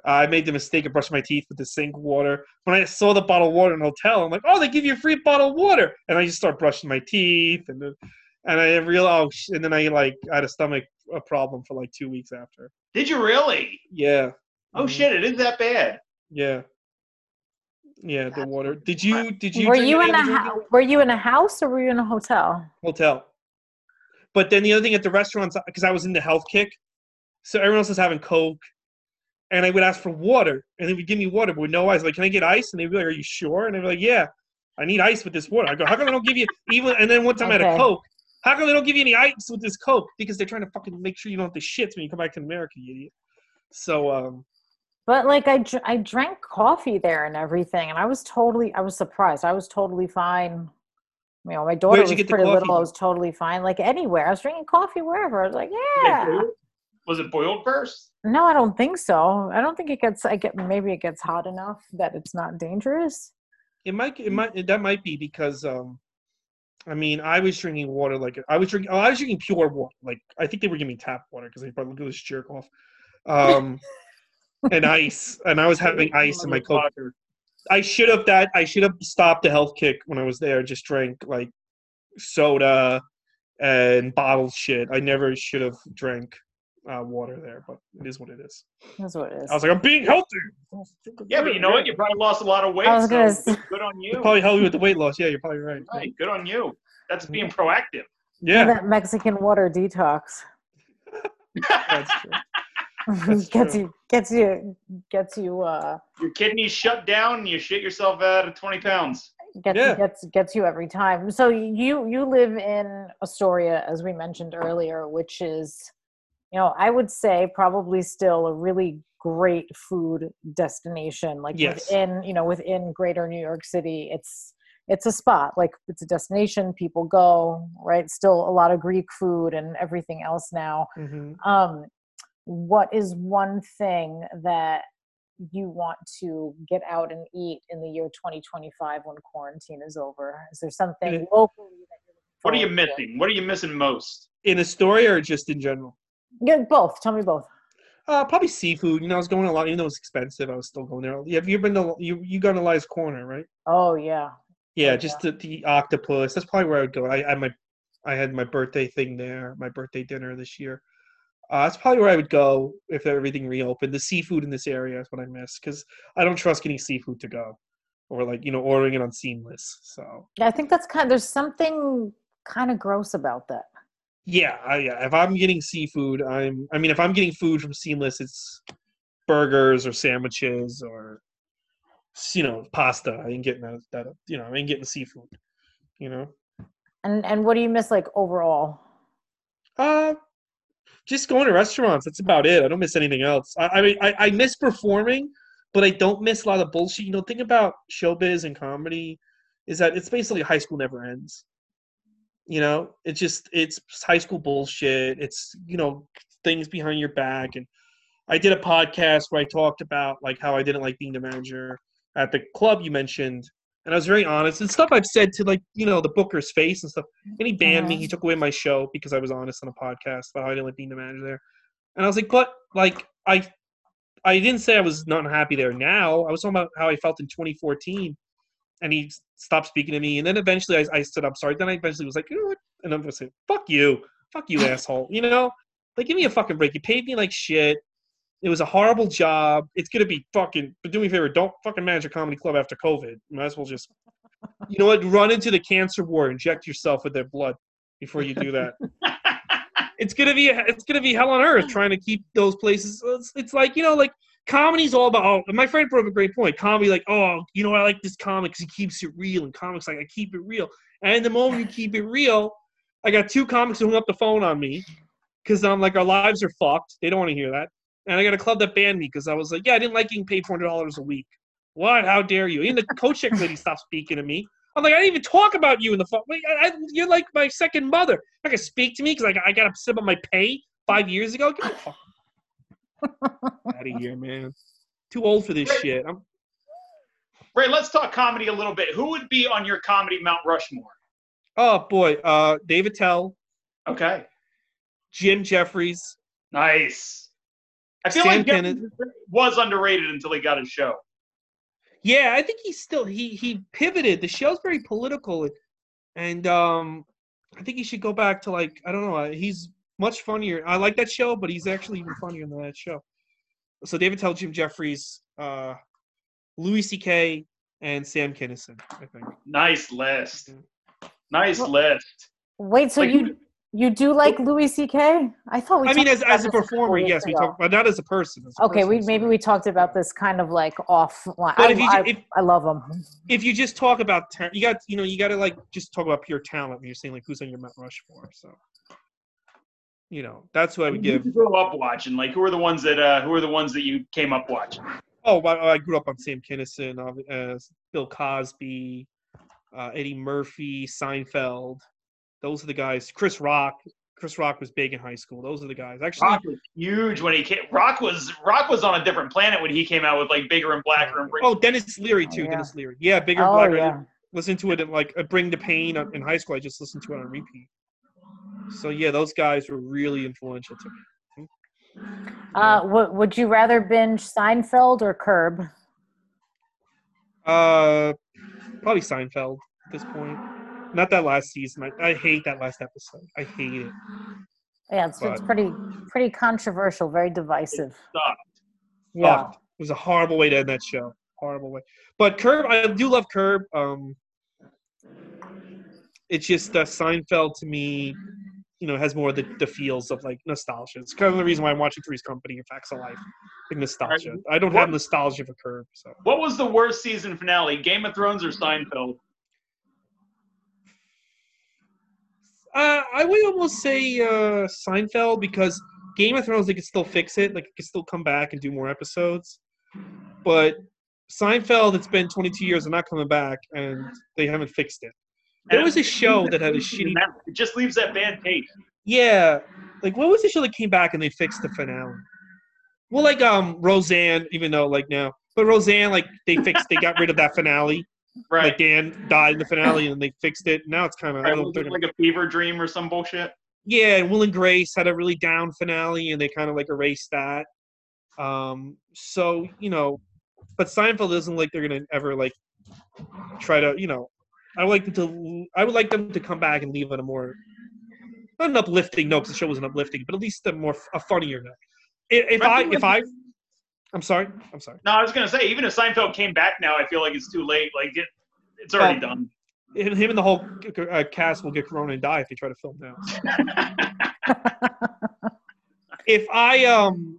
I made the mistake of brushing my teeth with the sink water. When I saw the bottle of water in the hotel, I'm like, oh, they give you a free bottle of water, and I just start brushing my teeth, and then, and I realized, oh, and then I like I had a stomach a problem for like two weeks after. Did you really? Yeah. Oh Mhm. shit! It isn't that bad. Yeah. Yeah, the water. Did you did you were you in a of the drinking hou- Were you in a house or were you in a hotel? hotel? But then the other thing at the restaurants because I was in the health kick, so everyone else was having Coke, and I would ask for water, and they would give me water, but with no ice. Like, can I get ice? And they'd be like, Are you sure? And they'd be like, Yeah, I need ice with this water. I go, How come they don't give you even? And then one time I had a Coke. How come they don't give you any ice with this Coke? Because they're trying to fucking make sure you don't have the shits when you come back to America, you idiot. So um, But like I, dr- I drank coffee there and everything, and I was totally, I was surprised. I was totally fine. You know, my daughter was you get the pretty little. I was totally fine. Like anywhere, I was drinking coffee wherever. I was like, yeah. Boiled? Was it boiled first? No, I don't think so. I don't think it gets. I get maybe it gets hot enough that it's not dangerous. It might. It might. That might be because. Um, I mean, I was drinking water like I was drinking. Oh, I was drinking pure water. Like I think they were giving me tap water because they probably look at this jerk off. Um, <laughs> and ice, and I was having ice in my coke. I should have that. I should have stopped the health kick when I was there. Just drank like soda and bottled shit. I never should have drank uh, water there, but it is what it is. That's what it is. I was like, I'm being healthy. Yeah, but you know what? You probably lost a lot of weight. I was gonna so s- good on you. probably help you with the weight loss. Yeah, you're probably right. Right, good on you. That's being proactive. Yeah, that Mexican water detox that's true. <laughs> That's gets true. you gets you gets you uh Your kidneys shut down and you shit yourself out of 20 pounds. gets Yeah. gets gets you every time. So you you live in Astoria, as we mentioned earlier, which is, you know, I would say probably still a really great food destination. Like Yes. within you know within Greater New York City, it's it's a spot like it's a destination people go right still a lot of greek food and everything else now Mhm. um what is one thing that you want to get out and eat in the year 2025 when quarantine is over is there something locally that you're looking What are you forward to? missing? What are you missing most? In Astoria or just in general? Yeah both tell me both Uh, probably seafood. You know, I was going a lot, even though it was expensive. I was still going there. Have you been to you? You gone to Elias Corner, right? oh yeah Yeah, Oh, just the, the octopus. That's probably where I would go. I, I had my I had my birthday thing there, my birthday dinner this year. Uh, that's probably where I would go if everything reopened. The seafood in this area is what I miss because I don't trust getting seafood to go, or like you know ordering it on Seamless. So yeah, i think that's kind Of, there's something kind of gross about that yeah, I, yeah. If I'm getting seafood, I'm. I mean, if I'm getting food from Seamless, it's burgers or sandwiches or you know pasta. I ain't getting that. that you know, I ain't getting seafood. You know. and and what do you miss like overall Uh, just going to restaurants. That's about it. I don't miss anything else. I, I mean, I, I miss performing, but I don't miss a lot of bullshit. You know, thing about showbiz and comedy is that it's basically high school never ends. You know, it's just it's high school bullshit. It's you know things behind your back, and I did a podcast where I talked about like how I didn't like being the manager at the club you mentioned, and I was very honest and stuff I've said to like you know the Booker's face and stuff. And he banned me. Mhm. He took away my show because I was honest on a podcast about how I didn't like being the manager there. And I was like, but like I, I didn't say I was not happy there. Now I was talking about how I felt in 2014, and he stopped speaking to me. And then eventually I, I stood up sorry. Then I eventually was like, you know what? And I'm going to say, fuck you, fuck you, <laughs> asshole. You know, like give me a fucking break. You paid me like shit. It was a horrible job. It's gonna be fucking. But do me a favor, don't fucking manage a comedy club after COVID. You might as well just, you know what? Run into the cancer war. Inject yourself with their blood before you do that. <laughs> it's gonna be it's gonna be hell on earth trying to keep those places. It's, it's like you know, like comedy's all about. Oh, my friend brought up a great point. Comedy, like, oh, you know, I like this comic because he keeps it real, and comics like I keep it real. And the moment you keep it real, I got two comics who hung up the phone on me because I'm like, our lives are fucked. They don't want to hear that. And I got a club that banned me because I was like, yeah, I didn't like getting paid four hundred dollars a week. What? How dare you? Even the coach lady stopped speaking to me. I'm like, I didn't even talk about you in the phone. I, I, you're like my second mother. I gonna speak to me because I, I got upset about my pay five years ago. The fuck out of here, man. Too old for this shit. I'm, Ray, let's talk comedy a little bit. Who would be on your comedy Mount Rushmore? oh boy, uh, Dave Attell, Okay. Jim Jeffries, Nice. I feel Sam like Kennedy. was underrated until he got his show. Yeah, I think he's still he he pivoted. The show's very political, and, and um, I think he should go back to like I don't know. uh, He's much funnier. I like that show, but he's actually even funnier than that show. So Dave Attell, Jim Jeffries, uh, Louis C.K. and Sam Kinison. I think. Nice list. Nice Well- list. Wait, so Like- you you do like Louis C.K.? I thought we. I mean, as about as a performer, weeks yes, we talked, talk, but not as a person. as a Okay, we maybe so- we talked about this kind of like offline. But I, if you I, if- I love him. if you just talk about ta- you got you know you got to like just talk about pure talent when you're saying like who's on your Mount Rushmore. So you know that's what I would give. grow up watching? Like, who are the ones that uh, who are the ones that you came up watching? Oh, I, I grew up on Sam Kinison, uh, Bill Cosby, uh, Eddie Murphy, Seinfeld. Those are the guys. Chris Rock. Chris Rock was big in high school. Those are the guys. Actually, Rock was huge when he came. Rock was Rock was on a different planet when he came out with like bigger and blacker and Bring- oh, Denis Leary too. Yeah. Denis Leary. Yeah, bigger. Oh Blacker. yeah. Listen to it at like uh, Bring the Pain in high school. I just listened to it on repeat. So yeah, those guys were really influential to me. Uh, w- would you rather binge Seinfeld or Curb? Uh, probably Seinfeld at this point. Not that last season. I, I hate that last episode. I hate it. Yeah, it's, it's pretty pretty controversial, very divisive. stuff. Yeah. Fucked. It was a horrible way to end that show. Horrible way. But Curb, I do love Curb. Um, it's just uh, Seinfeld to me, you know, has more of the, the feels of like nostalgia. It's kind of the reason why I'm watching Three's Company and Facts of Life. Like nostalgia. I don't have nostalgia for Curb. So What was the worst season finale? Game of Thrones or Seinfeld? uh, I would almost say uh, Seinfeld because Game of Thrones they could still fix it. Like it could still come back and do more episodes. But Seinfeld, it's been 22 years. They're not coming back, and they haven't fixed it. There was a show that had a shitty. It just leaves that bad taste. Yeah, like what was the show that came back and they fixed the finale? Well, like um Roseanne, even though like now, but Roseanne, like they fixed, they got rid of that finale. Right. Like Dan died in the finale, and they fixed it. Now it's kind of right. don't know. Was if they're it gonna- like a fever dream or some bullshit? yeah, and Will and Grace had a really down finale, and they kind of like erased that. Um, so you know, but Seinfeld isn't like they're gonna ever like try to, you know, I would like them to, I would like them to come back and leave on a more not an uplifting note because the show wasn't uplifting, but at least a more a funnier note. If, if I if I, I'm sorry, I'm sorry. No, I was gonna say even if Seinfeld came back now, I feel like it's too late. Like it, it's already Well, done. Him him and the whole uh, cast will get corona and die if they try to film now. <laughs> if I um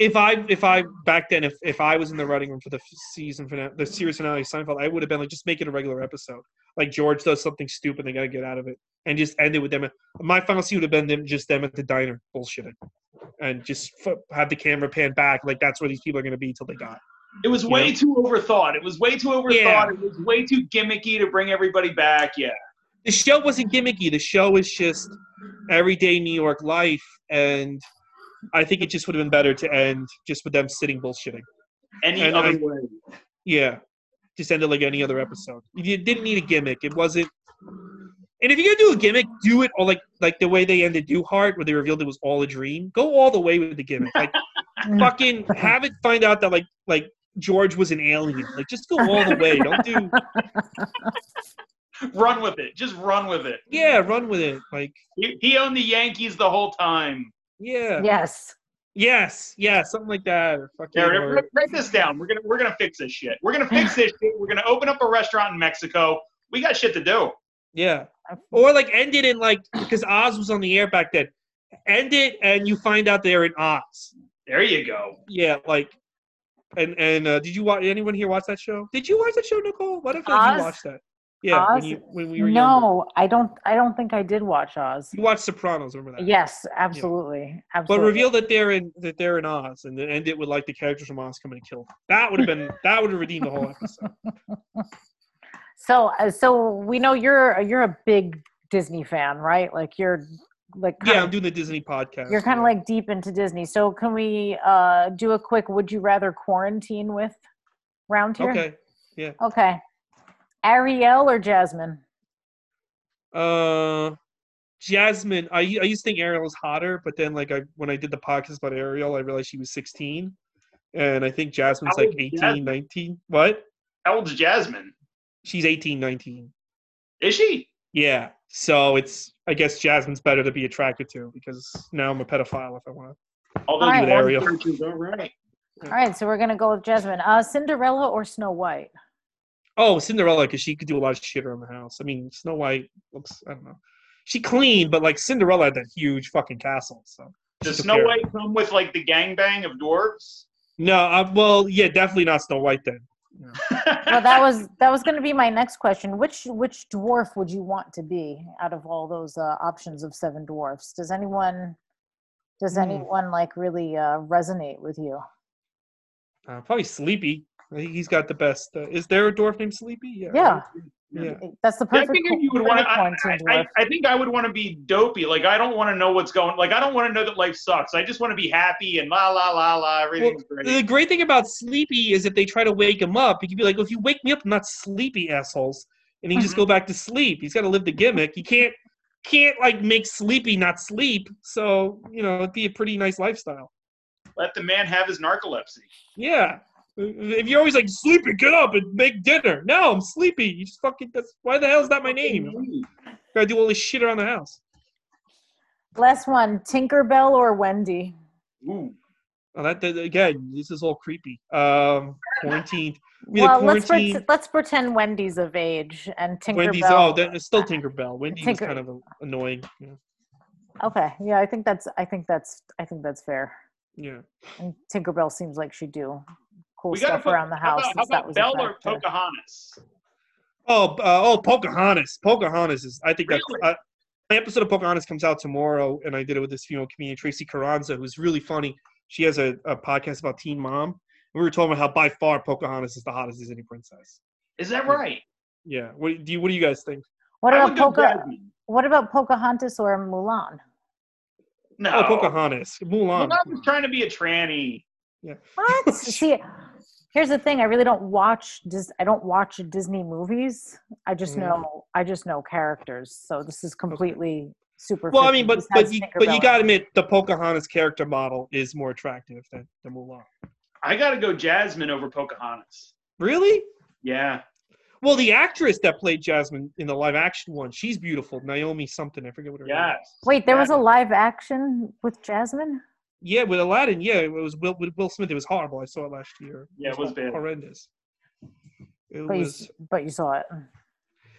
if I if I back then if if I was in the writing room for the season finale, the series finale of Seinfeld, I would have been like just make it a regular episode. Like George does something stupid, they got to get out of it, and just end it with them. My final scene would have been them just them at the diner bullshitting, and just f- have the camera pan back like that's where these people are to be till they die. It was way Yeah. too overthought. It was way too overthought. Yeah. It was way too gimmicky to bring everybody back. Yeah. the show wasn't gimmicky. The show was just everyday New York life, and I think it just would have been better to end just with them sitting bullshitting. Any And other I- way. Yeah, just end it like any other episode. You didn't need a gimmick. It wasn't. And if you're gonna do a gimmick, do it all like like the way they ended Newhart, where they revealed it was all a dream. Go all the way with the gimmick. Like <laughs> fucking have it find out that like like George was an alien. Like just go all the way. Don't do <laughs> Run with it. Just run with it. yeah, run with it. Like He, he owned the Yankees the whole time. Yeah, yes. yes, yeah, something like that. Or fucking There, or- write write this down. We're gonna we're gonna fix this shit. We're gonna fix this shit. We're gonna open up a restaurant in Mexico. We got shit to do. yeah, or like end it in like because Oz was on the air back then. End it and you find out they're in Oz. There you go. Yeah, like. And and uh, did you watch? Anyone here watch that show? Did you watch that show, Nicole? What don't I feel like Oz? you watched that? Yeah, when Oz? you when we were younger. No, I don't. I don't think I did watch Oz. You watched Sopranos, remember that? Yes, absolutely, But absolutely. reveal that they're in that they're in Oz, and then end it with like the characters from Oz coming to kill them. That would have been <laughs> that would have redeemed the whole episode. So, uh, so we know you're you're a big Disney fan, right? Like you're like Yeah, I'm doing the Disney podcast. you're kind of yeah. like deep into Disney. So, can we uh do a quick would you rather quarantine with round here? okay. Yeah. Okay. Ariel or Jasmine? Uh, Jasmine, I I used to think Ariel was hotter, but then like I when I did the podcast about Ariel, I realized she was 16, and I think Jasmine's How like old 18, Jasmine? 19. What? How old's Jasmine? She's 18, 19. Is she? Yeah. So it's I guess Jasmine's better to be attracted to because now I'm a pedophile if I want to. Although All right. Ariel. searches are right. All right, so we're gonna go with Jasmine. Uh, Cinderella or Snow White? Oh, Cinderella, because she could do a lot of shit around the house. I mean, Snow White looks, I don't know. She clean, but like Cinderella had that huge fucking castle. So Does Snow care White come with like the gangbang of dwarves? no, uh, well, yeah, definitely not Snow White then. <laughs> Well, that was that was gonna be my next question. Which which dwarf would you want to be out of all those uh, options of seven dwarfs? Does anyone does Hmm. anyone like really uh, resonate with you? Uh, probably Sleepy. I think he's got the best. Uh, is there a dwarf named Sleepy? Yeah. Yeah, Yeah. that's the Yeah, I think you would want to. I, I. I think I would want to be dopey. Like I don't want to know what's going. Like I don't want to know that life sucks. I just want to be happy and la la la la. Everything's The great. The great thing about Sleepy is if they try to wake him up, he could be like, well, "If you wake me up, I'm not sleepy, assholes," and he just Mm-hmm. go back to sleep. He's got to live the gimmick. He can't can't like make Sleepy not sleep. So you know, it'd be a pretty nice lifestyle. Let the man have his narcolepsy. Yeah. If you're always like sleepy, get up and make dinner. No, I'm sleepy. You just fucking. That's why the hell is that my name? Gotta do all this shit around the house. Last one: Tinkerbell or Wendy? Ooh. Oh, that, that again, this is all creepy. Um, quarantined. Well, the let's quarantine. pre- let's pretend Wendy's of age and Tinkerbell. Wendy's. Oh, that, it's still Tinkerbell. Wendy Tinker- kind of uh, annoying. Yeah. Okay, yeah, I think that's I think that's I think that's fair. yeah. And Tinkerbell seems like she'd do cool We gotta stuff put, around the how house. about, how since that about was Belle or. Pocahontas? Oh, uh, oh, Pocahontas. Pocahontas is. I think that's. Really? Uh, my episode of Pocahontas comes out tomorrow, and I did it with this female comedian Tracy Carranza, who's really funny. She has a, a podcast about Teen Mom. We were talking about how by far Pocahontas is the hottest Disney princess. Is that right? Yeah. What do you What do you guys think? What about would Poca- What about Pocahontas or Mulan? No. Oh, Pocahontas. Mulan. Mulan was trying to be a tranny. Yeah. What? <laughs> See, here's the thing: I really don't watch. Dis- I don't watch Disney movies. I just Mhm. know. I just know characters. So this is completely super. Well, I mean, but but you, but you got to admit the Pocahontas character model is more attractive than, than Mulan. I got to go Jasmine over Pocahontas. Really? Yeah. Well, the actress that played Jasmine in the live action one, she's beautiful. Naomi something. I forget what her name. Yes. Wait, there was a live action with Jasmine. Yeah, with Aladdin. Yeah, it was Will with Will Smith. It was horrible. I saw it last year. Yeah, it was bad. horrendous. It But you, was. s- but you saw it.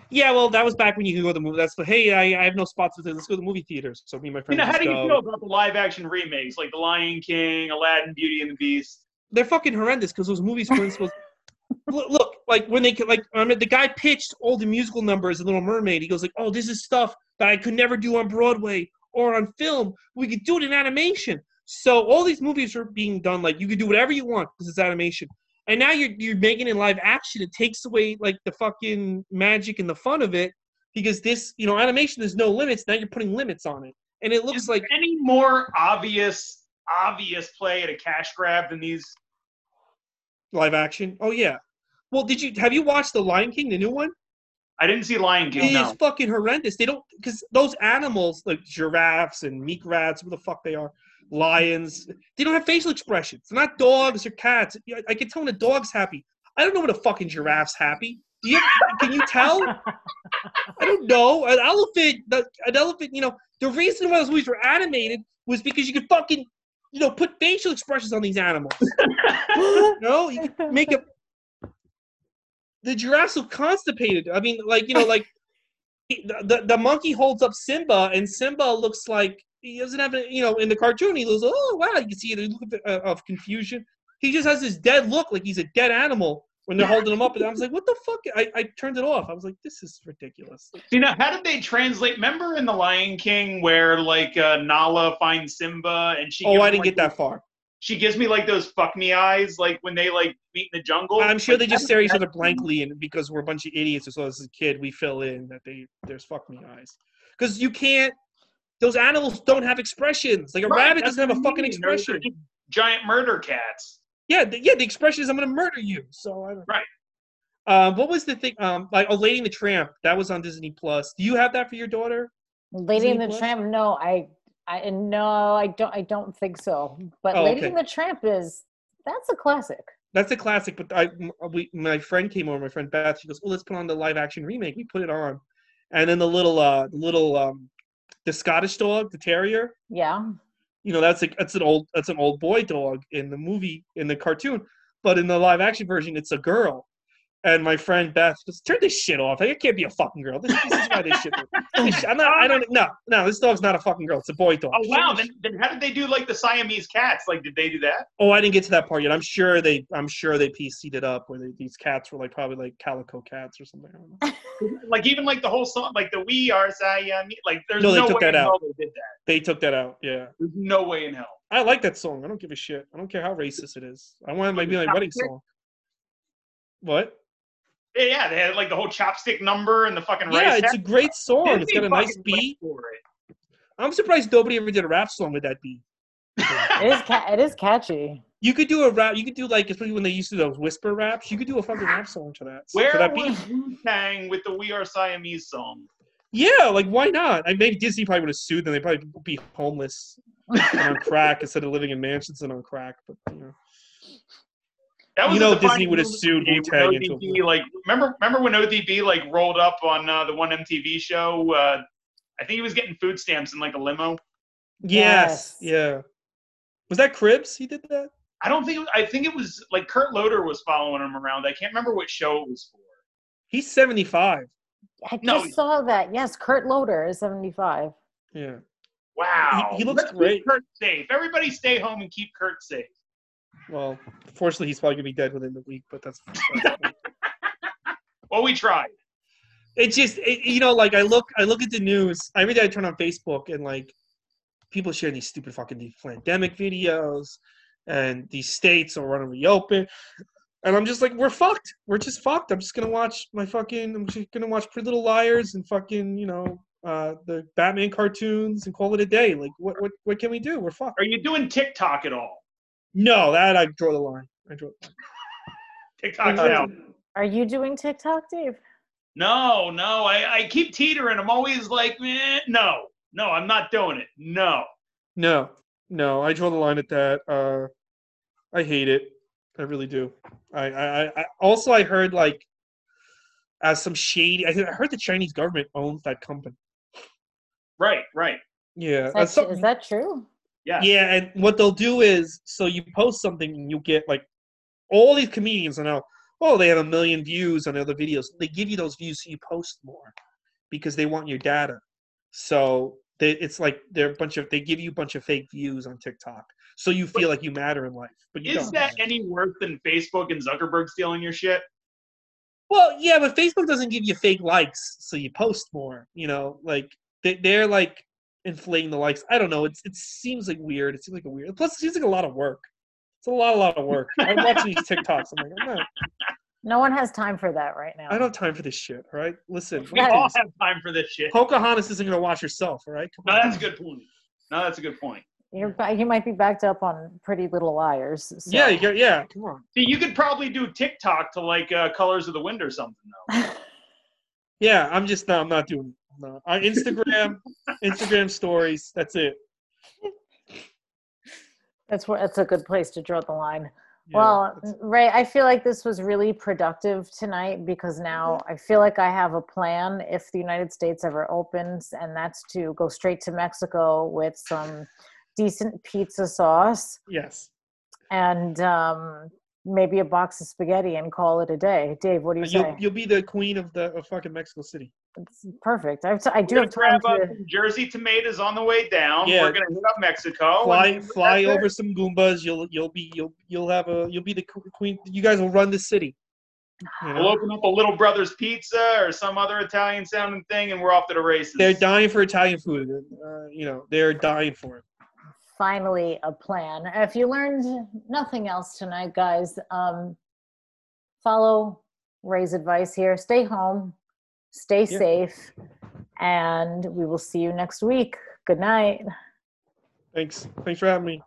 Yeah, well, that was back when you could go to the movie. That's the hey, I, I have no spots with it. Let's go to the movie theaters. So me and my friends. You know, how do you go. feel about the live action remakes like The Lion King, Aladdin, Beauty and the Beast? They're fucking horrendous because those movies weren't supposed. <laughs> look, look, like when they like I mean, the guy pitched all the musical numbers in Little Mermaid. He goes like, "Oh, this is stuff that I could never do on Broadway or on film. We could do it in animation." So all these movies are being done like you could do whatever you want because it's animation. And now you're you're making it live action. It takes away like the fucking magic and the fun of it. because this, you know, animation there's no limits. Now you're putting limits on it, and it looks Is like any more obvious obvious play at a cash grab than these? live action. Oh yeah. Well, did you have you watched the Lion King, the new one? I didn't see Lion It King. is fucking horrendous. They don't because those animals like giraffes and meerkats, what the fuck they are, lions. They don't have facial expressions. They're not dogs or cats. I- can tell when a dog's happy. I don't know when a fucking giraffe's happy. You, can you tell? I don't know. An elephant, an elephant. You know, the reason why those movies were animated was because you could fucking, you know, put facial expressions on these animals. No, you could make a. The giraffes look constipated. I mean, like you know, like the, the the monkey holds up Simba, and Simba looks like he doesn't have a, you know, in the cartoon he looks, oh wow, you can see the look of, uh, of confusion. He just has this dead look, like he's a dead animal when they're holding him up. And I was like, what the fuck? I, I turned it off. I was like, this is ridiculous. You know, how did they translate? Remember in the Lion King where like uh, Nala finds Simba and she? Oh, I didn't like, get that far. She gives me like those fuck me eyes, like when they like meet in the jungle. I'm sure they just stare each other blankly, and because we're a bunch of idiots, as well as a kid, we fill in that they there's fuck me eyes. Because you can't. Those animals don't have expressions. Like a Right, rabbit doesn't have a fucking mean. They're- they're expression. just Giant murder cats. Yeah, the, yeah. The expression is I'm gonna murder you. So I don't. Right. Um, what was the thing? Um, like oh, Lady and the Tramp. That was on Disney Plus. Do you have that for your daughter? Lady and the Plus? Tramp. No, I, I no, I don't. I don't think so. But Oh, Lady okay. and the Tramp is that's a classic. That's a classic. But I, we, my friend came over. My friend Beth. She goes, "Oh, let's put on the live action remake." We put it on, and then the little, uh, little, um, the Scottish dog, the terrier. Yeah. you know that's a that's an old that's an old boy dog in the movie in the cartoon, but in the live action version it's a girl. And my friend Beth goes, turn this shit off. Like, it can't be a fucking girl. This, this is why this shit. this I'm not. I don't. No, no. This dog's not a fucking girl. It's a boy dog. Oh wow! Then, then how did they do like the Siamese cats? Like, did they do that? Oh, I didn't get to that part yet. I'm sure they. I'm sure they PC'd it up where they, these cats were like probably like calico cats or something. I don't know. <laughs> Like even like the whole song, like the "We Are Siamese." Like, there's No, no, they took way that in out. hell they did that. They took that out. Yeah, There's no way in hell. I like that song. I don't give a shit. I don't care how racist it is. I want it to be my wedding song. What? Yeah, yeah, they had like the whole chopstick number and the fucking Yeah, rice. it's a great song. It's got a nice beat. for it. I'm surprised nobody ever did a rap song with that beat. It is. Ca- it is catchy. You could do a rap. You could do like, especially when they used to do those whisper raps. You could do a fucking rap song to that. to Where that was beat. Wu Tang with the "We Are Siamese" song? Yeah, like why not? I maybe Disney probably would have sued them. They'd probably would be homeless and on crack <laughs> instead of living in mansions and on crack. But you know, That You know Disney would have moment sued when Wu-Tang into ODB, like remember remember when ODB like rolled up on uh, the one MTV show? Uh, I think he was getting food stamps in like a limo. yes, Yes. yeah. Was that Cribs? He did that. I don't think I think it was like Kurt Loder was following him around. I can't remember what show it was for. He's 75. I No. just saw that. Yes, Kurt Loder is seventy-five. Yeah. Wow, He- he looks Let's keep great. Kurt safe. Everybody, stay home and keep Kurt safe. Well, fortunately, he's probably gonna be dead within the week. But that's. <laughs> Well, we tried. it's just it, you know like i look i look at the news every day i turn on facebook and like people sharing these stupid fucking these pandemic videos and these states are running reopen and i'm just like we're fucked we're just fucked i'm just gonna watch my fucking i'm just gonna watch pretty little liars and fucking you know uh the batman cartoons and call it a day like what what, what can we do we're fucked Are you doing TikTok at all? No that i draw the line i draw the line. TikTok's Uh, out. Are you doing TikTok, Dave? No, no, I, I keep teetering. I'm always like, eh, no, no, I'm not doing it. No. No, no, I draw the line at that. Uh, I hate it. I really do. I, I, I also I heard like, as some shady. I heard the Chinese government owns that company. Right, right. Yeah, Is uh, that, some- is that true? Yeah. yeah, and what they'll do is, so you post something and you get like, all these comedians are now, oh, they have a million views on other videos. They give you those views so you post more, because they want your data. So they, it's like they're a bunch of they give you a bunch of fake views on TikTok, so you feel like you matter in life. But you Is that any worse than Facebook and Zuckerberg stealing your shit? Well, yeah, but Facebook doesn't give you fake likes, so you post more. You know, like they, they're like inflating the likes. I don't know. It's it seems like weird. It seems like a weird. Plus, it seems like a lot of work. It's a lot, a lot of work. I'm watching these TikToks. I'm like, I'm not. <laughs> No one has time for that right now. I don't have time for this shit. All right, listen. We all have time for this shit. Pocahontas isn't gonna watch herself. All right. Come No, on. that's a good point. No, that's a good point. You're ba- you might be backed up on Pretty Little Liars. so- Yeah, you yeah. Come on. See, you could probably do TikTok to like uh, Colors of the Wind or something though. <laughs> Yeah, I'm just no, I'm not doing it. No. On Instagram, <laughs> Instagram stories. That's it. That's where that's a good place to draw the line. Yeah, well, that's- Ray, I feel like this was really productive tonight because now Mm-hmm. I feel like I have a plan if the United States ever opens, and that's to go straight to Mexico with some decent pizza sauce yes. and um, maybe a box of spaghetti and call it a day. Dave, what do you You'll say? you'll be the queen of the of fucking Mexico City. It's perfect. I, have t- I do have gonna time grab up some Jersey tomatoes on the way down. Yeah. We're gonna hit up Mexico. Fly fly that's it. over some Goombas. You'll you'll be you'll you'll have a you'll be the queen. You guys will run the city. You We'll open up a Little Brothers Pizza or some other Italian sounding thing, and we're off to the races. They're dying for Italian food. Uh, you know they're dying for it. finally a plan. If you learned nothing else tonight, guys, um, follow Ray's advice here. Stay home, stay Yeah. safe, and we will see you next week. Good night. Thanks. Thanks for having me.